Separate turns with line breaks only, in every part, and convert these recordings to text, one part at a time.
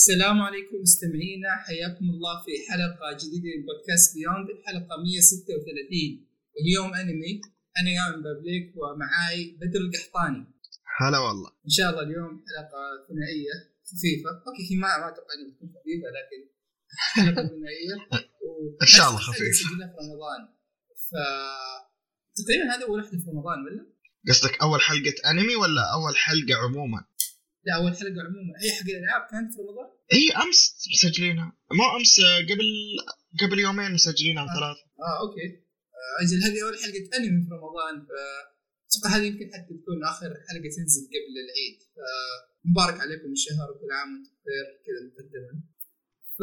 السلام عليكم مستمعينا حياكم الله في حلقة جديدة من بودكاست Beyond الحلقة 136 اليوم أنمي أنا يوم بابليك ومعاي بدر القحطاني.
هلا والله.
إن شاء الله اليوم حلقة ثنائية خفيفة. أوكي هي ما ما أتوقع إنها تكون خفيفة لكن حلقة ثنائية.
إن شاء الله خفيفة.
سجلنا في رمضان. ف تقريبا هذا أول واحدة في رمضان ولا؟
قصدك أول حلقة أنمي ولا أول حلقة عموما؟
لا اول حلقة عموما. اي حق الإلعاب كانت في رمضان؟
اي أمس مسجلينها. مو أمس قبل قبل يومين مسجلينها أو
آه.
ثلاث
آه أوكي. آه، أجل هذه أول حلقة أنمي في رمضان. ف أتوقع هذه يمكن حتى تكون آخر حلقة تنزل قبل العيد. فمبارك عليكم الشهر وكل عام وأنتم بخير كذا مقدما. ف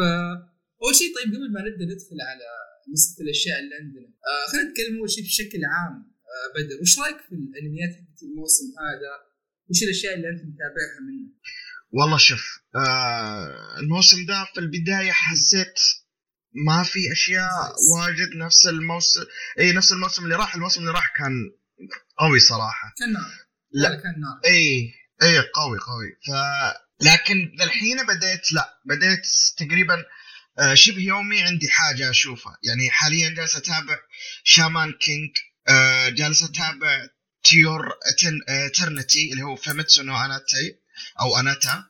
أول شيء طيب قبل ما نبدأ ندخل على لسته الأشياء اللي عندنا. آه خلينا نتكلم أول شيء بشكل عام. آه بدر وش رأيك في الأنميات حقت الموسم هذا؟ وش الأشياء اللي أنت متابعها منه؟
والله شوف آه الموسم ده في البداية حسيت ما في أشياء واجد نفس الموسم إي نفس الموسم اللي راح الموسم اللي راح كان قوي صراحة.
كان نار.
لا.
لا كان نار.
إي إي قوي قوي. ف لكن الحين بديت لا بديت تقريبا آه، شبه يومي عندي حاجة أشوفها. يعني حاليا جالس أتابع Shaman King آه، جالس أتابع To Your Eternity اللي هو فوميتسو نو اناتا إي أو أناتا.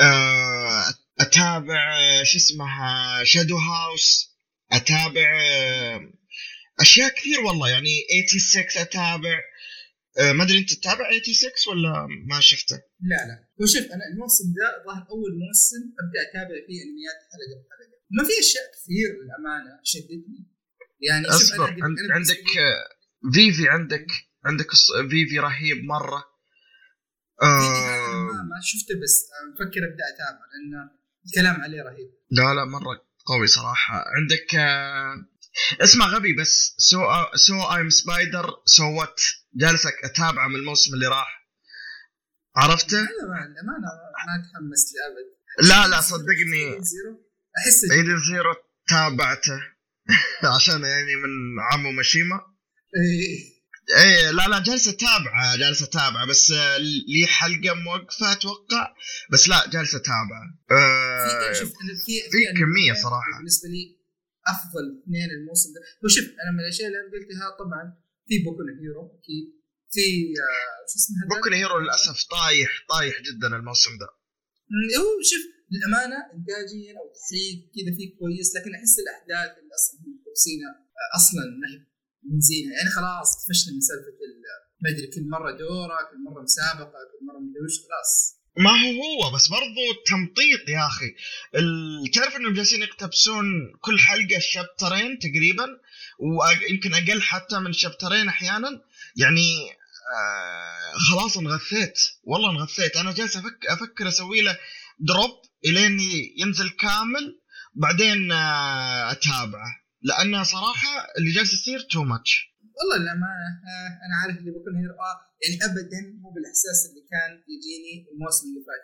آه، أتابع آه، شو اسمها Shadows House. أتابع آه، أشياء كثير والله. يعني 86 أتابع. آه، ما أدري أنت تتابع 86 ولا ما شفته؟
لا لا. هو شوف أنا الموسم ده ظهر أول موسم ابدا أتابع فيه أنميات حلقة بحلقة. ما في أشياء كثير للأمانة شدتني. يعني
أصبر
أنا
عند-
أنا
عندك آه، فيفي عندك؟ عندك فيفي رهيب
مرة.
آه.
ما, ما شفته بس مفكر أبدأ أتابع لأن الكلام عليه رهيب.
لا لا مرة قوي صراحة. عندك آه اسمع غبي بس. So so I'm a Spider, So What جالس أتابعه من الموسم اللي راح. عرفته؟
هذا لا للأمانة ما تحمست لابد
لا لا صدقني.
Zero أحس
ايدن زيرو تابعته. عشان يعني من عمو مشيما
إيه.
إيه لا لا جالس اتابعه جالس اتابعه بس آه، لي حلقة موقفة أتوقع بس لا جالس اتابعه آه
في
كمية
أنميات
صراحة.
بالنسبة لي أفضل اثنين الموسم ده هو شوف أنا من الأشياء اللي أنا قلتها طبعا في بوكو هيرو أكيد في آه، شو اسمه؟
بوكو هيرو للأسف طايح طايح جدا الموسم ده
هو شوف للأمانة انتاجيا أو تحريك كذا فيه كويس لكن أحس الأحداث اللي أصلا هم مدرسينها أصلا ما هي من زينها يعني خلاص كفشنا من سالفة ال- ما ادري كل مرة دورة كل مرة مسابقة كل مرة مدري وش خلاص.
ما هو هو بس برضو تمطيط يا أخي. تعرف إنهم جالسين يقتبسون كل حلقة شابترين تقريبا ويمكن أقل حتى من شابترين أحيانا. يعني آه خلاص انغثيت. والله انغثيت. أنا جالس أفكر أفكر أسوي له drop إلين ينزل كامل بعدين آه أتابعه. لأنه صراحة اللي جالس يصير too much
والله للامانه آه أنا عارف اللي Boku no Hero آه يعني ابدا مو بالإحساس اللي كان يجيني الموسم اللي فات.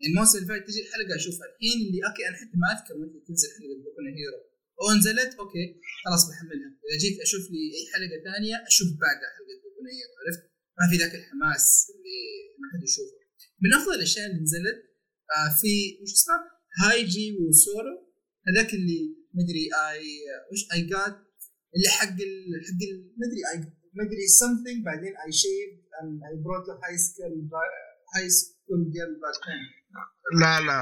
يعني الموسم اللي فات تجي الحلقة اشوفها الحين اللي أوكي أنا حتى ما أذكر متى تنزل حلقة Boku no Hero. ونزلت أوكي خلاص بحملها. إذا جيت أشوف لي أي حلقة ثانية أشوف بعدها حلقة بكون هيرو عرفت؟ ما في ذاك الحماس اللي ما حد يشوفه. من أفضل الأشياء اللي نزلت آه في وش اسمه هايجي وسورو. هذاك اللي مدري اي وش اي جات اللي حق ال حق ال مدري اي مدري something بعدين اي شيب high school high school girl back home.
لا لا.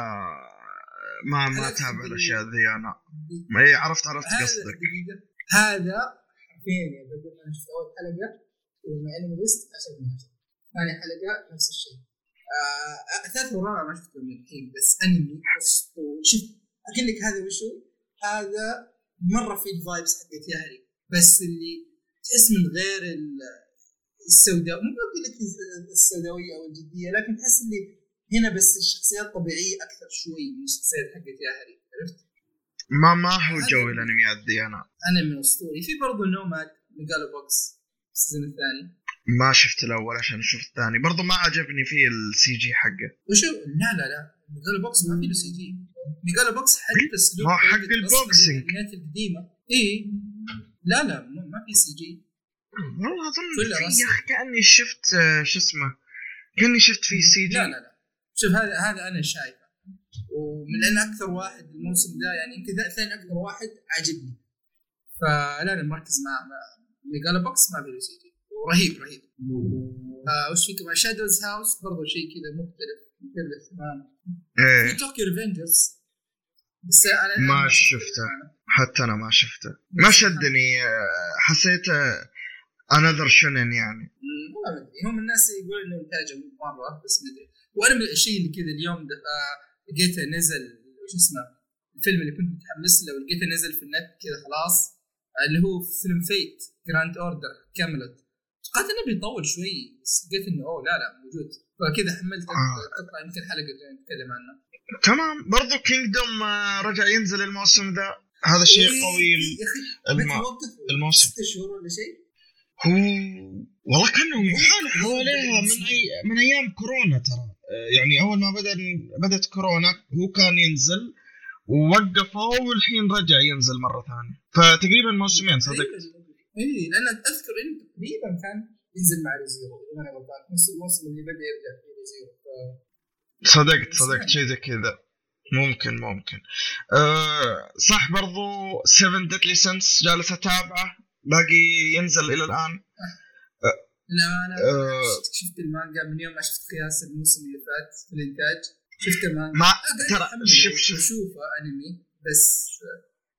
ما ما اتابع الأشياء ذي أنا. ما هي عرفت عرفت قصدك.
هذا حرفيا يا بدر أنا شفت أول حلقة مع انمي ليست 10 من 10 ثاني حلقة نفس الشيء. آه الثالث والرابع ما من الحين بس أنمي شوف أقول لك هذا وشو هذا مرة في الفايبس حقت يهري بس اللي تحس من غير ال- السوداء مو بقول لك السوداوية أو الجدية لكن تحس اللي هنا بس الشخصيات طبيعية أكثر شوي من الشخصيات حقت يهري عرفت؟
ما ما هو جو الانميات ذي
أنا. من أسطوري. في برضه Nomad Megalo Box ال season الثاني.
ما شفت الأول عشان أشوف الثاني. برضو ما عجبني فيه ال CG حقه.
وشو؟ لا لا لا. Megalo Box ما في له CG Megalo Box حتى اسلوب
هو حق
ال
boxing.
الانميات القديمة. اي لا لا ما في CG
والله
أظن.
يا أخي كأني شفت آه، شو اسمه كأني شفت فيه CG
لا لا لا. شوف هذا هذا أنا شايفه. ومن لأن أكثر واحد الموسم ده يعني يمكن ثاني أكثر واحد عجبني. فلا أنا مركز مع Megalo Box ما في CG ورهيب رهيب. آه وش في كمان Shadows House برضه شيء كذا مختلف مختلف تماما في
إيه
Tokyo Revengers بس أنا
ما شفته. حتى أنا ما شفته. ما شدني حسيته another shonen يعني.
ما أدري. هم الناس يقولون انه انتاجهم مرة بس ما أدري. وأنا من الشيء اللي كذا اليوم آه، لقيته نزل وش اسمه الفيلم اللي كنت متحمس له ولقيته نزل في النت كذا خلاص آه، اللي هو فيلم Fate Grand Order Camelot توقعت انه بيطول شوي بس لقيت إنه أوه لا لا موجود. فكذا حملته.
آه.
تطلع يمكن حلقة نتكلم عنه
تمام. برضو Kingdom رجع ينزل الموسم ذا هذا شيء
إيه،
قوي
يا أخي
الم- الموسم.
ست شهور ولا شيء؟
هو والله كانهم حالوا حواليها من أي... من أيام كورونا ترى. آه، يعني أول ما بدا بدأت كورونا هو كان ينزل ووقفوا والحين رجع ينزل مرة ثانية. فتقريبا موسمين صدق.
اي لأن أذكر إنه تقريبا كان ينزل مع Re:Zero إذا أنا غلطان. نفس الموسم اللي بدا يرجع فيه Re:Zero ف-
صدقت صدقت شيء زي كذا. ممكن ممكن. أه صح برضو 7 ديدلي سنس جالس أتابعه باقي ينزل إلى الآن؟
لا أنا
آه.
شفت, المانجا من يوم ما شفت قياس الموسم اللي فات في الإنتاج شفت مانجا
ما ترى شوف شوف.
أنمي بس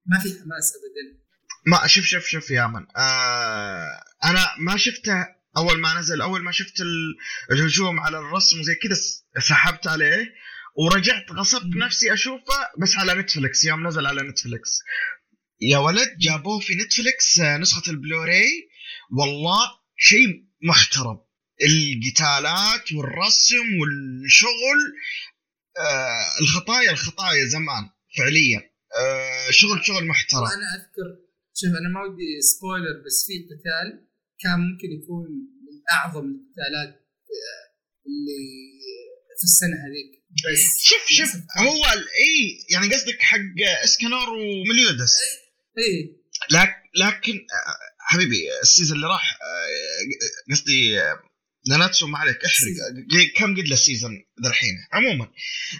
ما في حماس ابدا.
ما شوف شوف شوف يا من. آه أنا ما شفته أول ما نزل. أول ما شفت ال- الهجوم على الرسم وزي كذا سحبت عليه ورجعت غصبت. نفسي أشوفه بس على نتفلكس يوم نزل على نتفلكس يا ولد جابوه في نتفلكس آه، نسخة البلوراي. والله شيء محترم. القتالات والرسم والشغل آه الخطايا الخطايا زمان فعليا. آه شغل شغل محترم.
وأنا أذكر شوف أنا ما ودي spoiler بس في قتال كان ممكن يكون من أعظم القتالات آه، اللي في السنة هذيك. بس
شوف شوف هو إي يعني قصدك حق إسكنور ومليودس
إيه
لكن لكن آه، حبيبي ال season اللي راح آه، قصدي ناناتسو ما عليك احرق. كم قد له ال season ذا الحين؟ عموما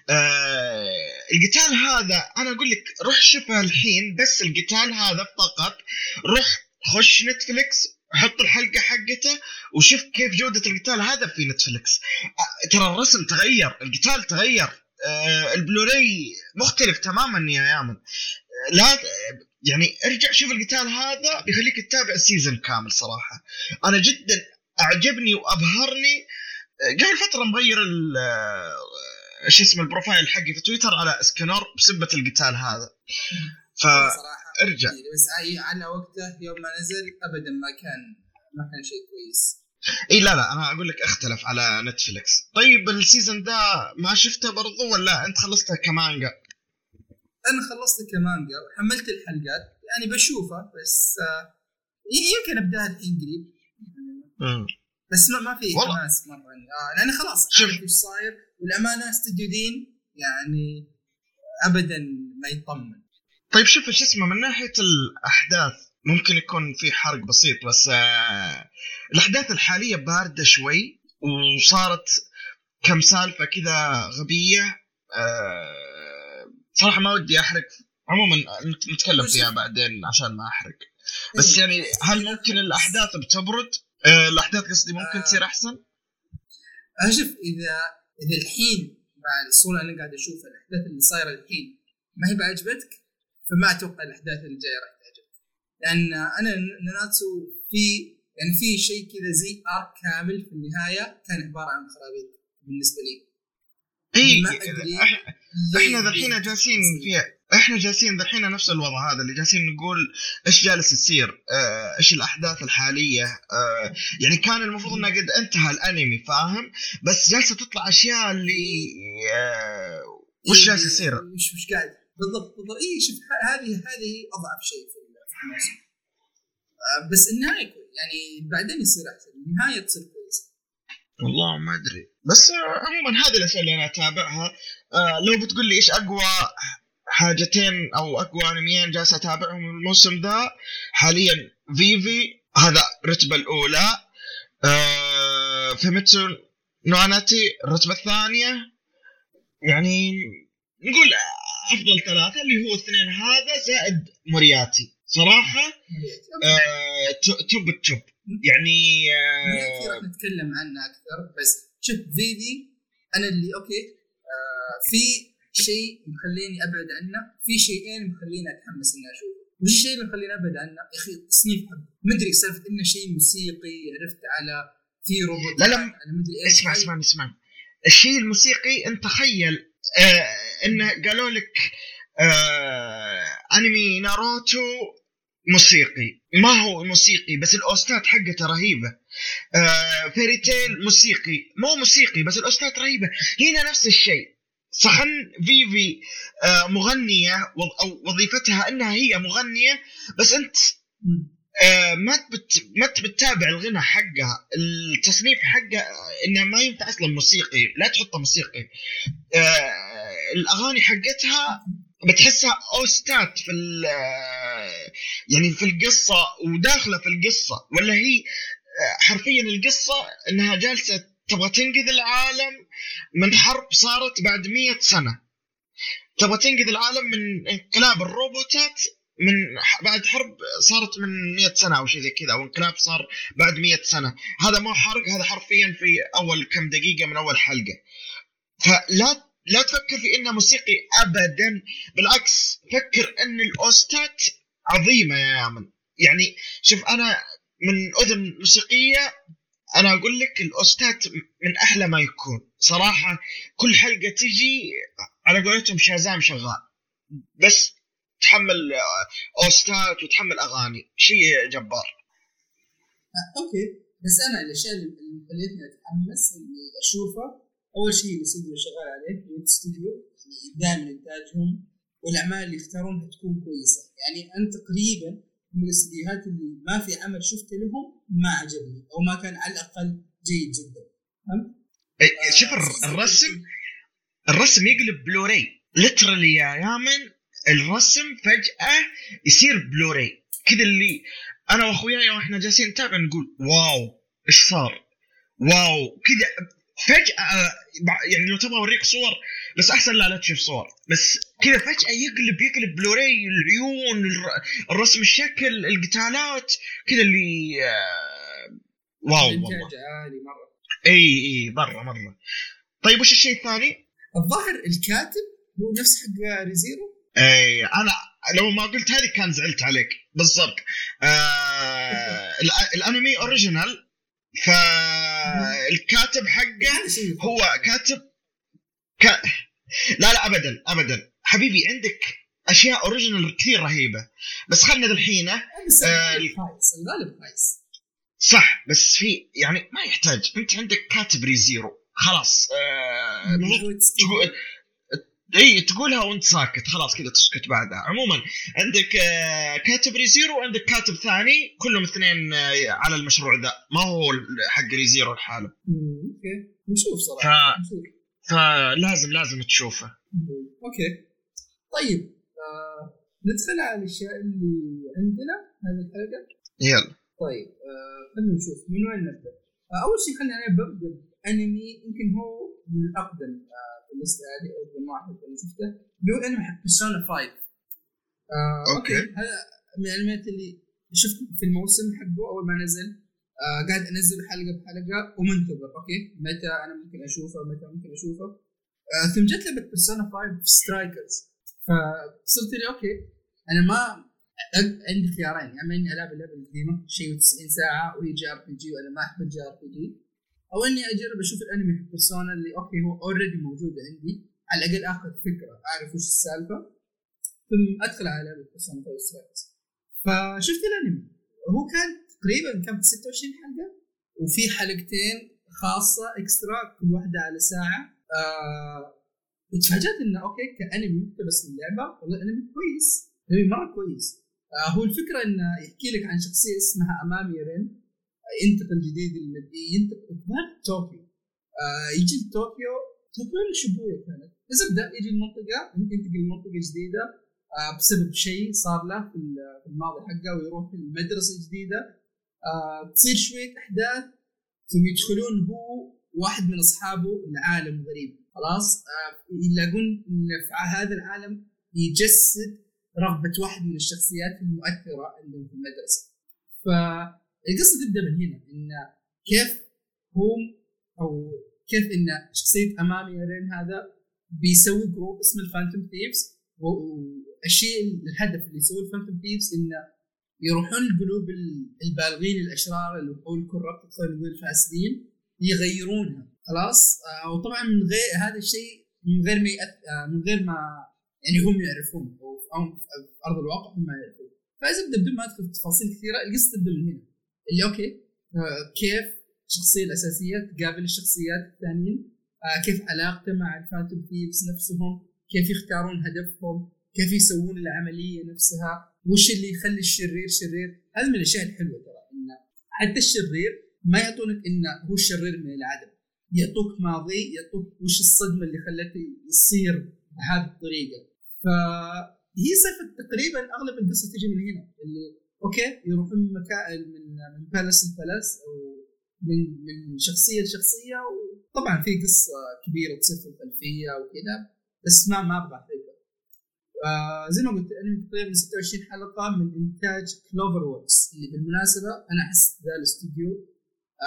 آه القتال هذا أنا أقول لك روح شوفه الحين بس القتال هذا فقط. روح خش نتفلكس حط الحلقة حقته وشوف كيف جودة القتال هذا في نتفلكس آه، ترى الرسم تغير القتال تغير آه البلوراي مختلف تماما يا يامن. آه، لا يعني ارجع شوف القتال هذا بيخليك تتابع ال season كامل صراحة. أنا جدا أعجبني وأبهرني. آه، قبل فترة مغير ال آه، شو اسمه ال profile حقي في تويتر على اسكنور بسبة القتال هذا. فارجع
صراحة بس أي على وقته يوم ما نزل ابدا ما كان ما كان شيء كويس.
إي لا لا أنا أقول لك أختلف على نتفلكس طيب ال season ده ما شفته برضو ولا أنت خلصته كمانجا؟
أنا خلصت كمانجا وحملت الحلقات يعني بشوفها بس آه، يمكن أبدأها الحين قريب.
مم.
بس ما, ما في. حماس مرة يعني آه خلاص. عارف إيش صاير والأمانة استوديو دين يعني ابدا ما يطمن
طيب شوف شو اسمه من ناحية الأحداث ممكن يكون في حرق بسيط بس آه الأحداث الحالية باردة شوي وصارت كم سالفة كذا غبية آه صراحة ما ودي أحرق عموما نت- نتكلم فيها بعدين عشان ما أحرق بس
إيه.
يعني هل ممكن الأحداث بتبرد؟ آه الأحداث قصدي ممكن
آه.
تصير أحسن؟
أشوف إذا إذا الحين مع الصورة اللي أنا قاعد اشوفها الأحداث اللي صايرة الحين ما هي بعجبتك فما أتوقع الأحداث اللي جاية راح تعجبك لأن أنا ناناتسو في يعني في شيء كذا زي ارك كامل في النهاية كان عبارة عن خرابيط بالنسبة لي
اي إحنا الحين جالسين
تصير.
فيها إحنا جالسين الحين نفس الوضع هذا اللي جالسين نقول إيش جالس يصير؟ آه، إيش الأحداث الحالية؟ آه، يعني كان المفروض انه قد انتهى الأنمي فاهم؟ بس جالسة تطلع أشياء اللي آه، وش
إيه،
جالس يصير؟
وش وش قاعد. بالضبط بالضبط. اي شوف هذه هذه أضعف شيء في الموسم آه، بس النهاية. يعني بعدين يصير أحسن. النهاية تصير كويسة.
والله ما أدري. بس آه، عموما هذه الأشياء اللي أنا أتابعها. آه، لو بتقول لي إيش أقوى حاجتين أو أقوى أنميين جالس أتابعهم الموسم ذا. حاليا فيفي هذا الرتبة الأولى. آه فوميتسو نو أناتا إي الرتبة الثانية. يعني نقول أفضل ثلاثة اللي هو الاثنين هذا زائد موريارتي. صراحة آه top ال top. يعني
آه راح نتكلم عنه أكثر بس شوف فيفي أنا اللي okay آه في شيء مخليني أبعد عنه. في شيئين مخليني أتحمس إني أشوفه. وش الشيء اللي مخليني أبعد عنه. يا أخي التصنيف حقه مدري سالفة إنه شيء موسيقي عرفت على في روبوت
لا لا. أنا مدري إيش. اسمع اسمع اسمع. الشيء الموسيقي أنت تخيل آه إنه قالوا لك آه أنمي ناروتو موسيقي. ما هو موسيقي بس ال OST ات حقته رهيبة. آه فيري تيل موسيقي. مو موسيقي بس ال OST ات رهيبة. هنا نفس الشيء. صح إن فيفي آه مغنية أو وظيفتها إنها هي مغنية بس أنت آه ما ما بتتابع الغنى حقها التصنيف حقها انه ما ينفع أصلا موسيقي لا تحطه موسيقي. آه الأغاني حقتها بتحسها أوستات في يعني في القصة وداخلة في القصة ولا هي حرفيا القصة إنها جالسة تبغى تنقذ العالم من حرب صارت بعد مية سنة. تبغى تنقذ العالم من انقلاب الروبوتات من بعد حرب صارت من 100 سنة أو شيء زي كذا أو انقلاب صار بعد 100 سنة. هذا مو حرق هذا حرفيا في أول كم دقيقة من أول حلقة. فلا لا تفكر في إنه موسيقي ابدا بالعكس فكر إن الأوستات عظيمة يا يامن. يعني شوف أنا من أذن موسيقية أنا أقول لك الاوستات من أحلى ما يكون. صراحة كل حلقة تجي على قولتهم شازام شغال. بس تحمل اوستات وتحمل أغاني. شيء جبار.
آه، okay. بس أنا الأشياء اللي خلتني أتحمس إني اشوفه أول شيء الاستوديو شغال عليه هو استوديو يعني دائما إنتاجهم والأعمال اللي يختارونها تكون كويسة. يعني أنت تقريبا من الاستديوهات اللي ما في عمل شفته لهم ما عجبني أو ما كان على الأقل جيد جدا فهمت؟
آه شوف الرسم الرسم يقلب Blu-ray literally يا يامن الرسم فجأة يصير بلوراي كذا اللي أنا واخوياي وإحنا جالسين نتابع نقول wow إيش صار؟ wow كذا فجأة يعني لو تبغى أوريك صور بس أحسن لا لا تشوف صور. بس كذا فجأة يقلب يقلب بلوراي العيون الرسم الشكل القتالات كذا اللي آه، wow والله. عالي مرة. إي إي مرة مرة. طيب وش الشيء الثاني؟
الظاهر الكاتب هو نفس حق ريزيرو
إي أنا لو ما قلت هذه كان زعلت عليك. بالضبط. آه الأنمي original فالكاتب حقه هو كاتب ك... لا لا ابدا ابدا. حبيبي عندك أشياء original كثير رهيبة. بس خلنا الحين
آه الغالب كويس
صح بس في يعني ما يحتاج. أنت عندك كاتب ريزيرو خلاص آه إي تقولها وأنت ساكت. خلاص كذا تسكت بعدها. عموما عندك آه، كاتب ريزيرو وعندك كاتب ثاني. كلهم اثنين آه، على المشروع ذا. ما هو حق ريزيرو لحاله
أوكي. نشوف صراحة. ف...
فلازم لازم تشوفه.
okay. طيب آه ندخل على الأشياء اللي عندنا هذه الحلقة.
يلا.
طيب آه خلينا نشوف من وين نبدأ. آه أول شيء خلينا نبدأ بأنمي يمكن هو من الأقدم آه الليستة هذه أو اقدم واحد أنا شفته اللي هو انمي حق بيرسونا 5 آه okay. هذا من الأنميات اللي شفت في الموسم حقه أول ما نزل. آه قاعد أنزل حلقة بحلقة ومنتظر. okay؟ متى أنا ممكن أشوفه؟ متى ممكن أشوفه؟ آه ثم جت لعبة بيرسونا 5 سترايكرز فصرت لي okay. أنا ما عندي خيارين. يا إما إني ألعب اللعبة القديمة شيء 90 ساعة وهي JRPG وأنا ما أحب ال JRPG أو إني أجرب أشوف الأنمي حق Persona اللي okay هو already موجود عندي. على الأقل آخذ فكرة أعرف وش السالفة. ثم أدخل على لعبة Persona 5 فشفت الأنمي. هو كان تقريبا كان 26 حلقة؟ وفي حلقتين خاصة extra كل واحدة على ساعة. آه إنه okay كأنمي مقتبس من اللعبة. والله أنمي كويس. أنمي مرة كويس. آه هو الفكرة إنه يحكي لك عن شخصية اسمها أمامي رين. ينتقل جديد المدينة ينتقل طوكيو. آه يجي لطوكيو. طوكيو شبويه كانت. الزبده يجي المنطقة ممكن ينتقل لمنطقه جديدة. آه بسبب شيء صار له في الماضي حقه ويروح المدرسة جديده تصير شوية أحداث ثم يدخلون هو واحد من أصحابه لعالم غريب. خلاص؟ آه، يلاقون إن في هذا العالم يجسد رغبة واحد من الشخصيات المؤثرة عندهم في المدرسة. فالقصة تبدأ من هنا إن كيف هم أو كيف إن شخصية أمامي رين هذا بيسوي group اسمه ال Phantom Thieves والشيء الهدف اللي يسويه ال Phantom Thieves انه يروحون القلوب البالغين الأشرار اللي هو ال corrupt الفاسدين يغيرونها. خلاص؟ آه، وطبعا من غير هذا الشيء من غير ما آه، من غير ما يعني هم يعرفون أو في أرض الواقع هم يعرفون. فإذا بدون ما ادخل في تفاصيل كثيرة القصة تبدا من هنا. اللي okay آه، كيف الشخصية الأساسية تقابل الشخصيات الثانيين؟ كيف علاقته مع ال Phantom Thieves نفسهم؟ كيف يختارون هدفهم؟ كيف يسوون العملية نفسها؟ وش اللي يخلي الشرير شرير؟ هذا من الأشياء الحلوة ترى انه حتى الشرير ما يعطونك إنه هو الشرير من العدم. يعطوك ماضي يعطوك وش الصدمة اللي خلته يصير بهذه الطريقة. فهي صفة تقريبا أغلب القصة تجي من هنا اللي okay يروحون من مكان من من palace ل palace أو من من شخصية لشخصية وطبعا في قصة كبيرة تصير في الخلفية وكذا بس ما ما أبغى آه زي ما قلت انمي تقريبا 26 حلقة من إنتاج CloverWorks اللي بالمناسبة أنا أحس ذا الاستوديو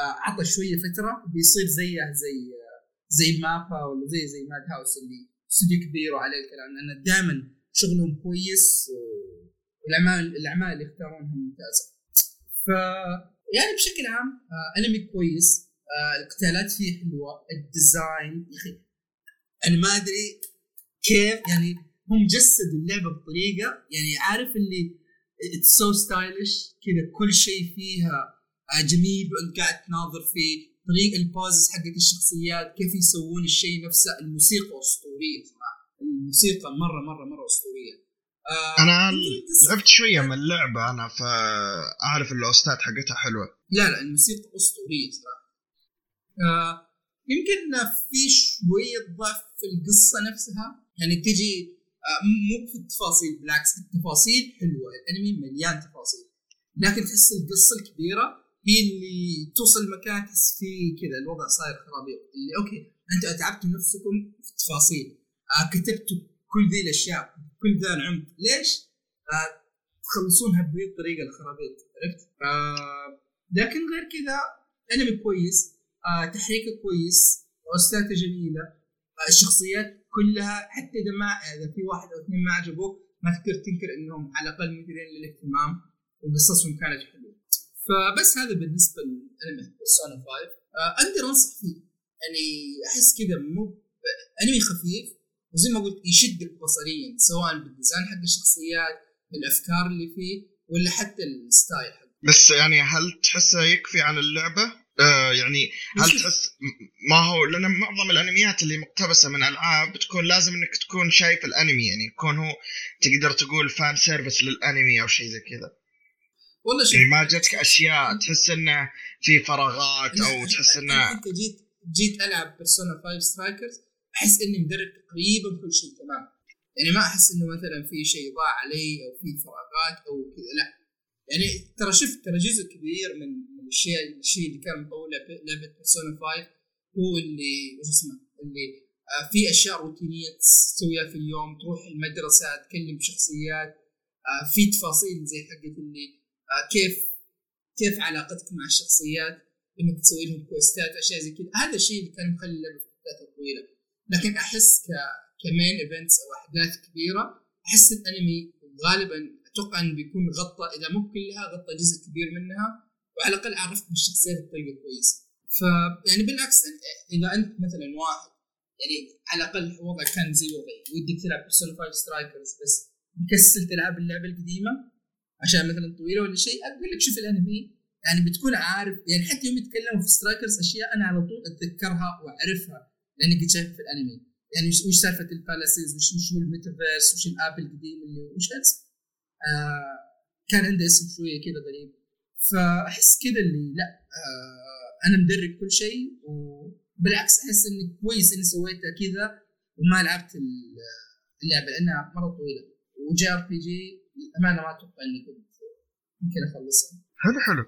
آه، عطى شوية فترة بيصير زيه زي زي MAPPA ولا زي زي Madhouse اللي استوديو كبير وعليه الكلام لأن دائما شغلهم كويس والأعمال الأعمال اللي يختارونها ممتازة. ف يعني بشكل عام آه أنمي كويس آه القتالات فيه حلوة ال design يا أخي أنا ما أدري كيف يعني هم جسدوا اللعبة بطريقة يعني عارف اللي it's so stylish كذا كل شيء فيها جميل وانت قاعد تناظر في طريق البوزز حقت الشخصيات كيف يسوون الشيء نفسه الموسيقى أسطورية صراحة. الموسيقى مرة مرة مرة أسطورية.
آه أنا لعبت شوية من اللعبة أنا فأعرف الاوستات حقتها حلوة.
لا لا الموسيقى أسطورية صراحة. آه يمكن في شوية ضعف في القصة نفسها. يعني تجي مو في التفاصيل بالعكس التفاصيل حلوة. الأنمي مليان تفاصيل. لكن تحس القصة الكبيرة هي اللي توصل مكان تحس فيه كذا الوضع صاير خرابيط. اللي okay أنتم أتعبتوا نفسكم في التفاصيل. آه كتبتوا كل ذي الأشياء كل ذا العمق. ليش؟ آه تخلصونها بهذه الطريقة الخرابيط عرفت؟ آه لكن غير كذا أنمي كويس. آه تحريكه كويس. OST اته جميلة. آه الشخصيات كلها حتى إذا ما إذا في واحد أو اثنين ما عجبوك ما تقدر تنكر إنهم على الأقل مثيرين للاهتمام وقصصهم كانت حلوة. فبس هذا بالنسبة للأنمي Persona 5 آه أقدر أنصح فيه. يعني أحس كذا مو أنمي خفيف وزي ما قلت يشدك بصريا سواء بال design حق الشخصيات الافكار اللي فيه ولا حتى ال style حقه.
بس يعني هل تحسه يكفي عن اللعبة؟ آه يعني هل تحس ما هو لأن معظم الأنميات اللي مقتبسة من ألعاب بتكون لازم إنك تكون شايف الأنمي يعني يكون هو تقدر تقول fan service للأنمي أو شيء زي كذا. والله شوف يعني ما جتك أشياء تحس إنه في فراغات أو تحس إنه
إنت جيت جيت ألعب Persona 5 Strikers أحس إني مدرك تقريبا كل شيء تمام. يعني ما أحس إنه مثلا في شيء ضاع علي أو في فراغات أو كذا لا. يعني ترى شفت ترى جزء كبير من الشيء الشيء اللي كان مطول لعبة Persona 5 هو اللي وش اسمه اللي آه في أشياء روتينية تسويها في اليوم تروح المدرسة تكلم شخصيات آه في تفاصيل زي حقت اللي آه، كيف كيف علاقتك مع الشخصيات إنك تسوي لهم كويستات أشياء زي كذا هذا الشيء اللي كان مخلي اللعبة طويلة. لكن أحس ك كمين إيفنتس أو أحداث كبيرة أحس الأنمي غالبا أتوقع إنه بيكون غطى إذا مو كلها غطى جزء كبير منها. وعلى الأقل عرفت بالشخصيات بطريقه كويسه ف يعني بالعكس إذا أنت مثلا واحد يعني على الأقل وضعك كان زي وضعي ودك تلعب Persona 5 Strikers بس مكسل تلعب اللعبة القديمة عشان مثلا طويلة ولا شيء أقول لك شوف الأنمي يعني بتكون عارف يعني حتى يوم يتكلموا في Strikers أشياء أنا على طول أتذكرها وأعرفها لاني كنت شايفها في الأنمي. يعني وش سالفة ال palaces وش هو الميتافيرس وش ال app القديم اللي وش آه كان عنده اسم شوية كذا غريب. فأحس كذا اللي لا آه أنا مدرك كل شيء وبالعكس أحس إني كويس إني سويتها كذا وما لعبت اللعبة لأنها مرة طويلة. و JRPG للأمانة ما أتوقع إني كنت ممكن أخلصها.
حلو حلو.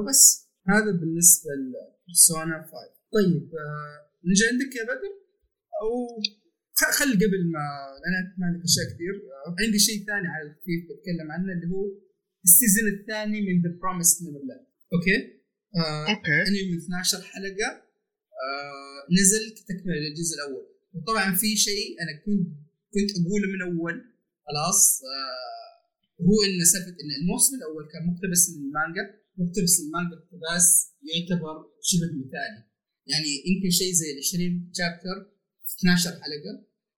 وبس. هذا بالنسبة ل Persona 5 طيب آه نجي عندك يا بدر؟ أو خل قبل ما أنا ما عندك أشياء كثير. آه، عندي شيء ثاني على الخفيف بتكلم عنه اللي هو ال season الثاني من The Promised Neverland okay؟ آه
okay.
انمي من 12 حلقة آه نزل كتكمله للجزء الأول. وطبعا في شيء أنا كنت كنت أقوله من أول خلاص آه هو إن سالفه إن الموسم الأول كان مقتبس من المانجا مقتبس من المانجا اقتباس يعتبر شبه مثالي. يعني يمكن شيء زي ال 20 chapter 12 حلقة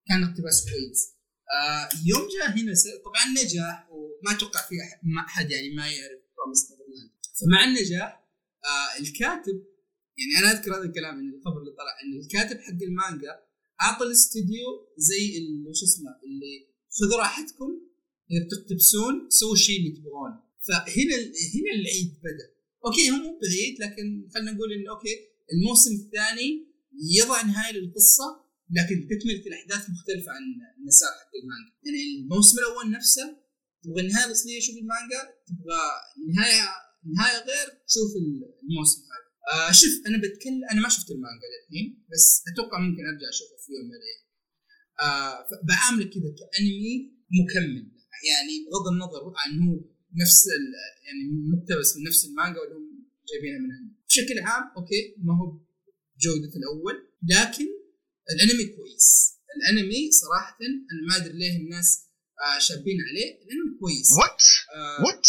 كان اقتباس كويس. آه يوم جاء هنا طبعا نجح وما أتوقع في أحد, ما أحد يعني ما يعرف Promised Neverland فمع النجاح آه الكاتب يعني أنا أذكر هذا الكلام ان الخبر اللي طلع إن الكاتب حق المانجا اعطى الاستوديو زي وش اسمه اللي خذوا راحتكم اذا بتقتبسون سووا الشيء اللي تبغونه فهنا هنا العيد بدأ. okay هو مو بعيد لكن خلينا نقول انه okay الموسم الثاني يضع نهاية للقصة لكن تكملة الأحداث مختلفة عن المسار حق المانجا. يعني الموسم الأول نفسه تبغى النهايه الاصليه شوف المانجا؟ تبغى نهايه نهاية غير تشوف الموسم هذا. آه شوف أنا بتكلم أنا ما شفت المانجا للحين بس أتوقع ممكن أرجع أشوفها في يوم من الأيام آه بعامله كذا كأنمي مكمل. يعني بغض النظر عن هو نفس يعني مقتبس من نفس المانجا ولا هم جايبينها من عندي بشكل عام okay ما هو بجودة الأول لكن الأنمي كويس. الأنمي صراحة أنا ما أدري ليه الناس آه شابين عليه الانمي كويس.
what
آه
what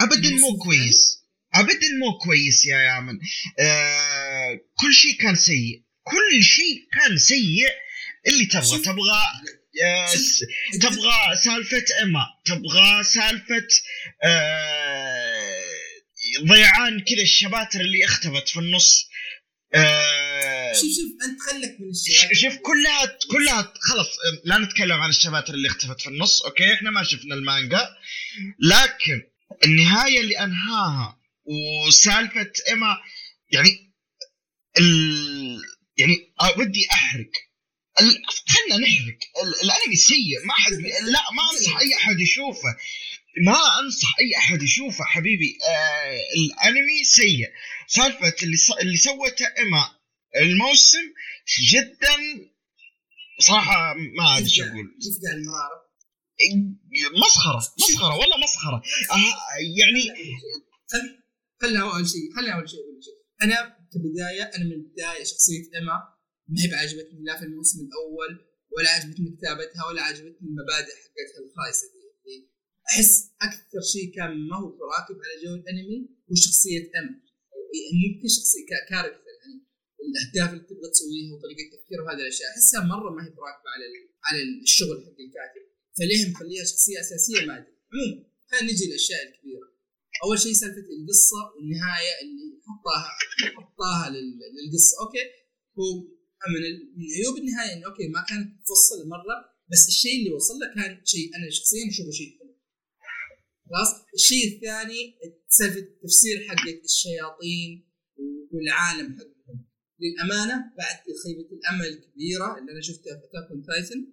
ابدا مو كويس. ابدا مو كويس يا يامن. آه كل شيء كان سيء. كل شيء كان سيء اللي تبغى. تبغى آه تبغى سالفة اما تبغى سالفة آه ضيعان كذا الشباتر اللي أختفت في النص. آه
شوف شوف أنت خلك من الشباب
شوف كلها كلها خلاص لا نتكلم عن الشباتر اللي اختفت في النص أوكي؟ إحنا ما شفنا المانجا. لكن النهاية اللي أنهاها وسالفة اما يعني ال يعني ودي أحرق. ال- خلنا نحرق. ال- الأنمي سيء ما حد لا ما أنصح أي أحد يشوفه. ما أنصح أي أحد يشوفه حبيبي. آه الأنمي سيء. سالفة اللي ص... اللي سوته اما الموسم جدا صراحة ما أدري شو
أقول. المراره
مسخرة مسخرة والله مسخرة. يعني
خل خلنا أول شيء خلنا أول شيء أقول شيء. أنا كبداية أنا من البداية شخصية إيما ما هي بعجبتني لا في الموسم الأول ولا عجبتني كتابتها ولا عجبتني المبادئ حقتها الخايسة دي. اللي أحس أكثر شيء كان ما هو راكب على جو الأنمي هو شخصية إيما. ممكن شخصيه كاركتر. يعني الاهداف اللي تبغى تسويها وطريقة تفكيرها وهذه الأشياء أحسها مرة ما هي براكبة على على الشغل حق الكاتب. فليه؟ مخليها شخصية أساسية ما أدري. عموما خلينا نجي للأشياء الكبيرة. أول شيء سالفة القصة والنهايه اللي حطاها حطاها لل- للقصة okay؟ هو من من عيوب النهاية إنه okay ما كانت مفصله مرة بس الشيء اللي وصل له كان شيء أنا شخصيا أشوفه شيء حلو. خلاص؟ الشيء الثاني سالفة التفسير حق الشياطين والعالم حقهم للأمانة بعد خيبة الأمل الكبيرة اللي أنا شفتها في Attack Titan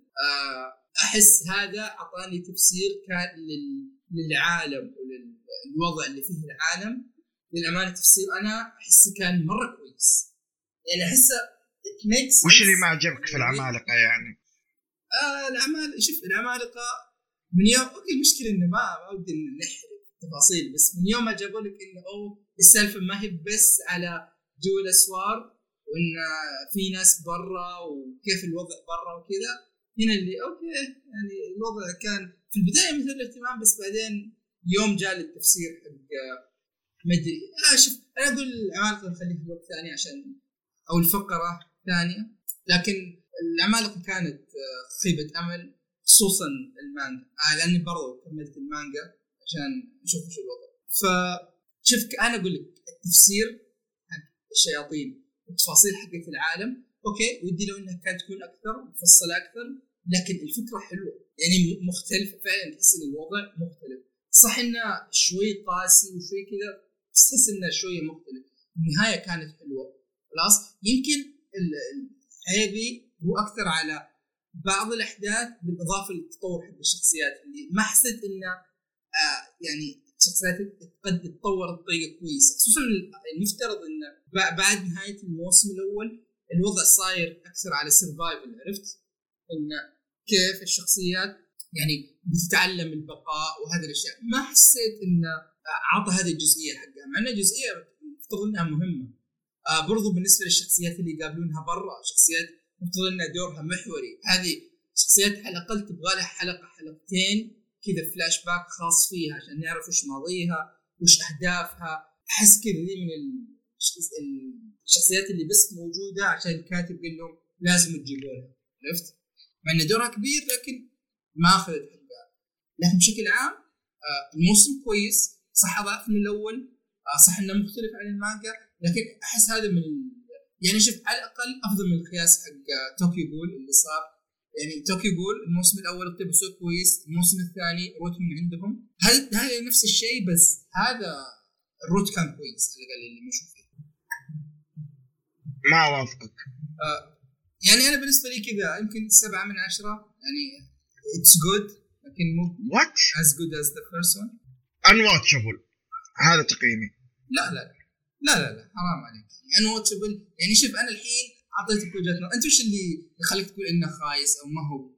أحس هذا أعطاني تفسير كان لل- للعالم وللوضع اللي فيه العالم للأمانة تفسير أنا أحسه كان مرة كويس يعني أحسه sense.
وش اللي ما عجبك في العمالقة يعني؟
آه الاعمال شوف العمالقة من يوم okay المشكلة إنه ما ما ودي نحرق تفاصيل بس من يوم ما جابوا لك إنه أوه السالفة ما هي بس على جو الاسوار وإن في ناس برا وكيف الوضع برا وكذا. هنا اللي أوكي يعني الوضع كان في البداية مثل الاهتمام بس بعدين يوم جاء التفسير حق ما أدري. آه شوف أنا أقول العمالقه نخليها في وقت ثاني عشان أو الفقرة ثانية. لكن العمالقه كانت آه، خيبة أمل خصوصا المانجا. آه لأني برضو كملت المانجا عشان أشوف شو الوضع. فشوف أنا أقول لك التفسير حق الشياطين. والتفاصيل حقت العالم. أوكي ودي لو إنها كانت تكون أكثر مفصلة أكثر لكن الفكرة حلوة. يعني مختلفة فعلا تحس إن الوضع مختلف. صح انه شوي قاسي وشوي كذا بس تحس انه شوية مختلف النهاية كانت حلوة. خلاص؟ يمكن عيبي هو أكثر على بعض الأحداث بالإضافة للتطور حق الشخصيات. اللي ما حسيت إنه آه يعني الشخصيات قد تتطور بطريقة كويسة خصوصا المفترض انه ب- بعد نهاية الموسم الأول الوضع صاير أكثر على سرفايفل عرفت؟ إن كيف الشخصيات يعني بتتعلم البقاء وهذه الأشياء. ما حسيت انه أعطى هذه الجزئية حقها مع إنها جزئية افترض إنها مهمة. آه برضو بالنسبة للشخصيات اللي يقابلونها برا شخصيات افترض إنها دورها محوري. هذه شخصيات على الأقل تبغى لها حلقة حلقتين كذا فلاش باك خاص فيها عشان نعرف وش ماضيها وش أهدافها. أحس كذا ذي من الشخصيات اللي بس موجودة عشان الكاتب قال لهم لازم تجيبونها. عرفت؟ مع ان دورها كبير لكن ما أخذت حقها. لكن بشكل عام آه، الموسم كويس. صح ضعف من الأول. آه، صح إنه مختلف عن المانجا. لكن أحس هذا من يعني شوف على الأقل أفضل من القياس حق Tokyo Ghoul اللي صار. يعني Tokyo Ghoul الموسم الأول اقتبسوه كويس الموسم الثاني route من عندهم هذا هذا نفس الشيء بس هذا ال route كان كويس على الأقل اللي بنشوف فيه
ما أوافقك.
آه يعني أنا بالنسبة لي كذا يمكن سبعة من عشرة يعني it's good لكن مو
what
as good as the first one
unwatchable هذا تقييمي.
لا لا لا لا لا حرام عليك. انواتشبل يعني شوف أنا الحين أعطيتك وجهة نظر. أنت وش اللي يخليك تقول إنه خايس أو ما هو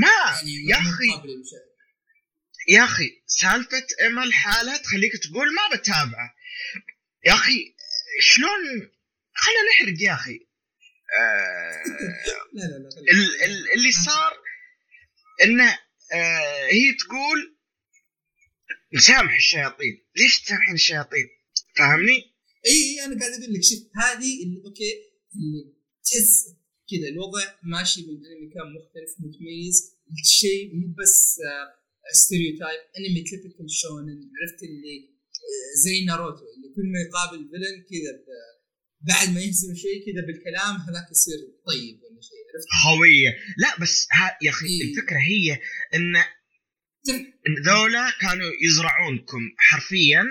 ما يعني يا أخي. يا أخي سالفة إيما الحالة تخليك تقول ما بتابعه. يا أخي شلون؟ خلينا نحرق يا أخي.
آه لا لا
لا اللي صار إنه آه هي تقول نسامح الشياطين. ليش تسامحين الشياطين؟ فاهمني؟
إي أنا قاعد أقول لك شوف هذه اللي okay اللي تحس كذا الوضع ماشي بالأنمي كان مختلف متميز الشيء مو بس stereotype anime typical shonen. عرفت اللي آه، زي ناروتو اللي كل ما يقابل villain كذا بعد ما يهزم شيء كذا بالكلام هذاك يصير طيب ولا شيء عرفت؟
هوية. لا بس ها يا أخي إيه؟ الفكرة هي إن ذولا كانوا يزرعونكم حرفيا.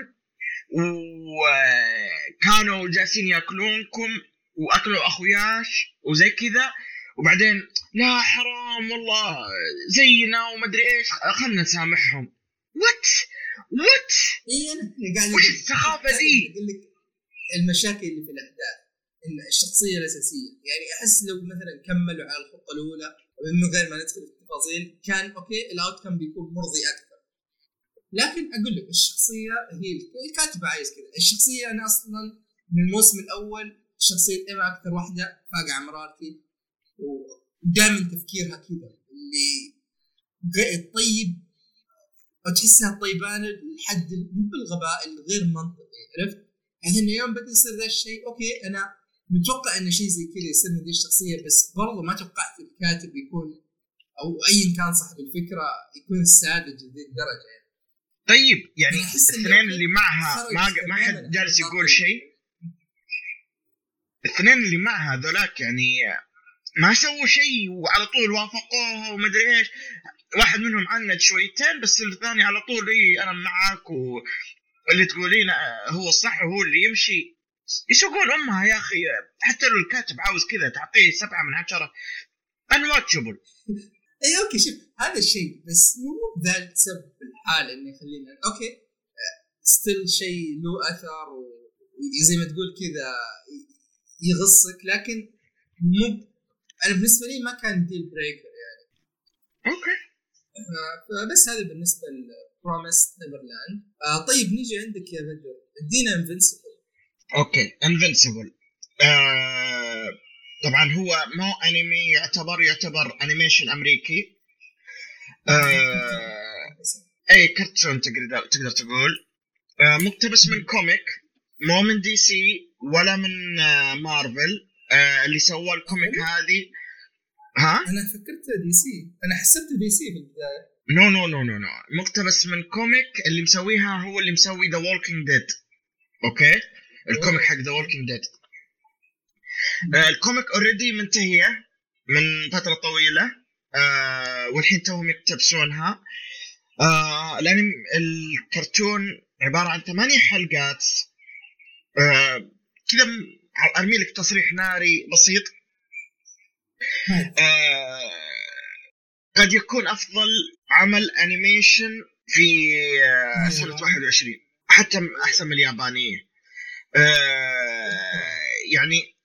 وكانوا جالسين يأكلونكم وأكلوا أخوياش وزي كذا. وبعدين لا حرام والله زينا ومدري إيش خلنا نسامحهم. وات وات
أنا قاعد
وش السخافة ذي؟
المشاكل اللي في الأحداث الشخصية الأساسية يعني أحس لو مثلا كملوا على الخطة الأولى من غير ما ندخل في التفاصيل كان okay ال outcome بيكون مرضي أكثر. لكن أقول لك الشخصية هي الكاتب عايز كذا الشخصية أنا أصلا من الموسم الأول شخصية ايما أكثر واحدة فاقعة مرارتي ودائما تفكيرها كذا اللي طيب وتحسها طيبانة لحد مو بالغباء الغير منطقي عرفت؟ يعني انه يوم بدا يصير ذا الشيء okay أنا متوقع إن شيء زي كذا يصير من ذي الشخصية بس برضو ما توقعت الكاتب يكون أو ايا كان صاحب الفكرة يكون ساذج لذي الدرجة يعني.
طيب يعني الاثنين اللي معها ما ما حد جالس يقول شيء. الاثنين اللي معها ذولاك يعني ما سووا شيء وعلى طول وافقوها ومدري إيش. واحد منهم عند شويتين بس الثاني على طول إي أنا معاك واللي تقولين هو الصح وهو اللي يمشي. يسوقون أمها يا أخي؟ حتى لو الكاتب عاوز كذا تعطيه سبعة من عشرة. unwatchable
اي okay شوف هذا الشيء بس مو بذا السبب الحال انه يخلينا okay still شيء له أثر وزي ما تقول كذا يغصك لكن مو أنا بالنسبة لي ما كان deal breaker يعني.
okay.
فبس هذا بالنسبة ل Promised Neverland آه طيب نيجي عندك يا بدر. ادينا انفنسبل
أوكي انفنسبل آه طبعا هو مو أنمي يعتبر يعتبر animation أمريكي. آه أي كرتون تقدر تقدر تقول. آه مقتبس من comic مو من DC ولا من آه مارفل آه اللي سوى ال comic هذه. ها؟
أنا فكرت DC أنا حسبت DC في البداية.
no no no no no مقتبس من comic اللي مسويها هو اللي مسوي The Walking Dead okay؟ ال comic حق The Walking Dead ال comic اوريدي منتهية من فترة طويلة. آه والحين توهم يقتبسونها. آه الانمي الكرتون عبارة عن ثمانية حلقات. آه كذا أرمي لك تصريح ناري بسيط. آه قد يكون أفضل عمل انيميشن في آه سنة 21 حتى أحسن من اليابانية. آه يعني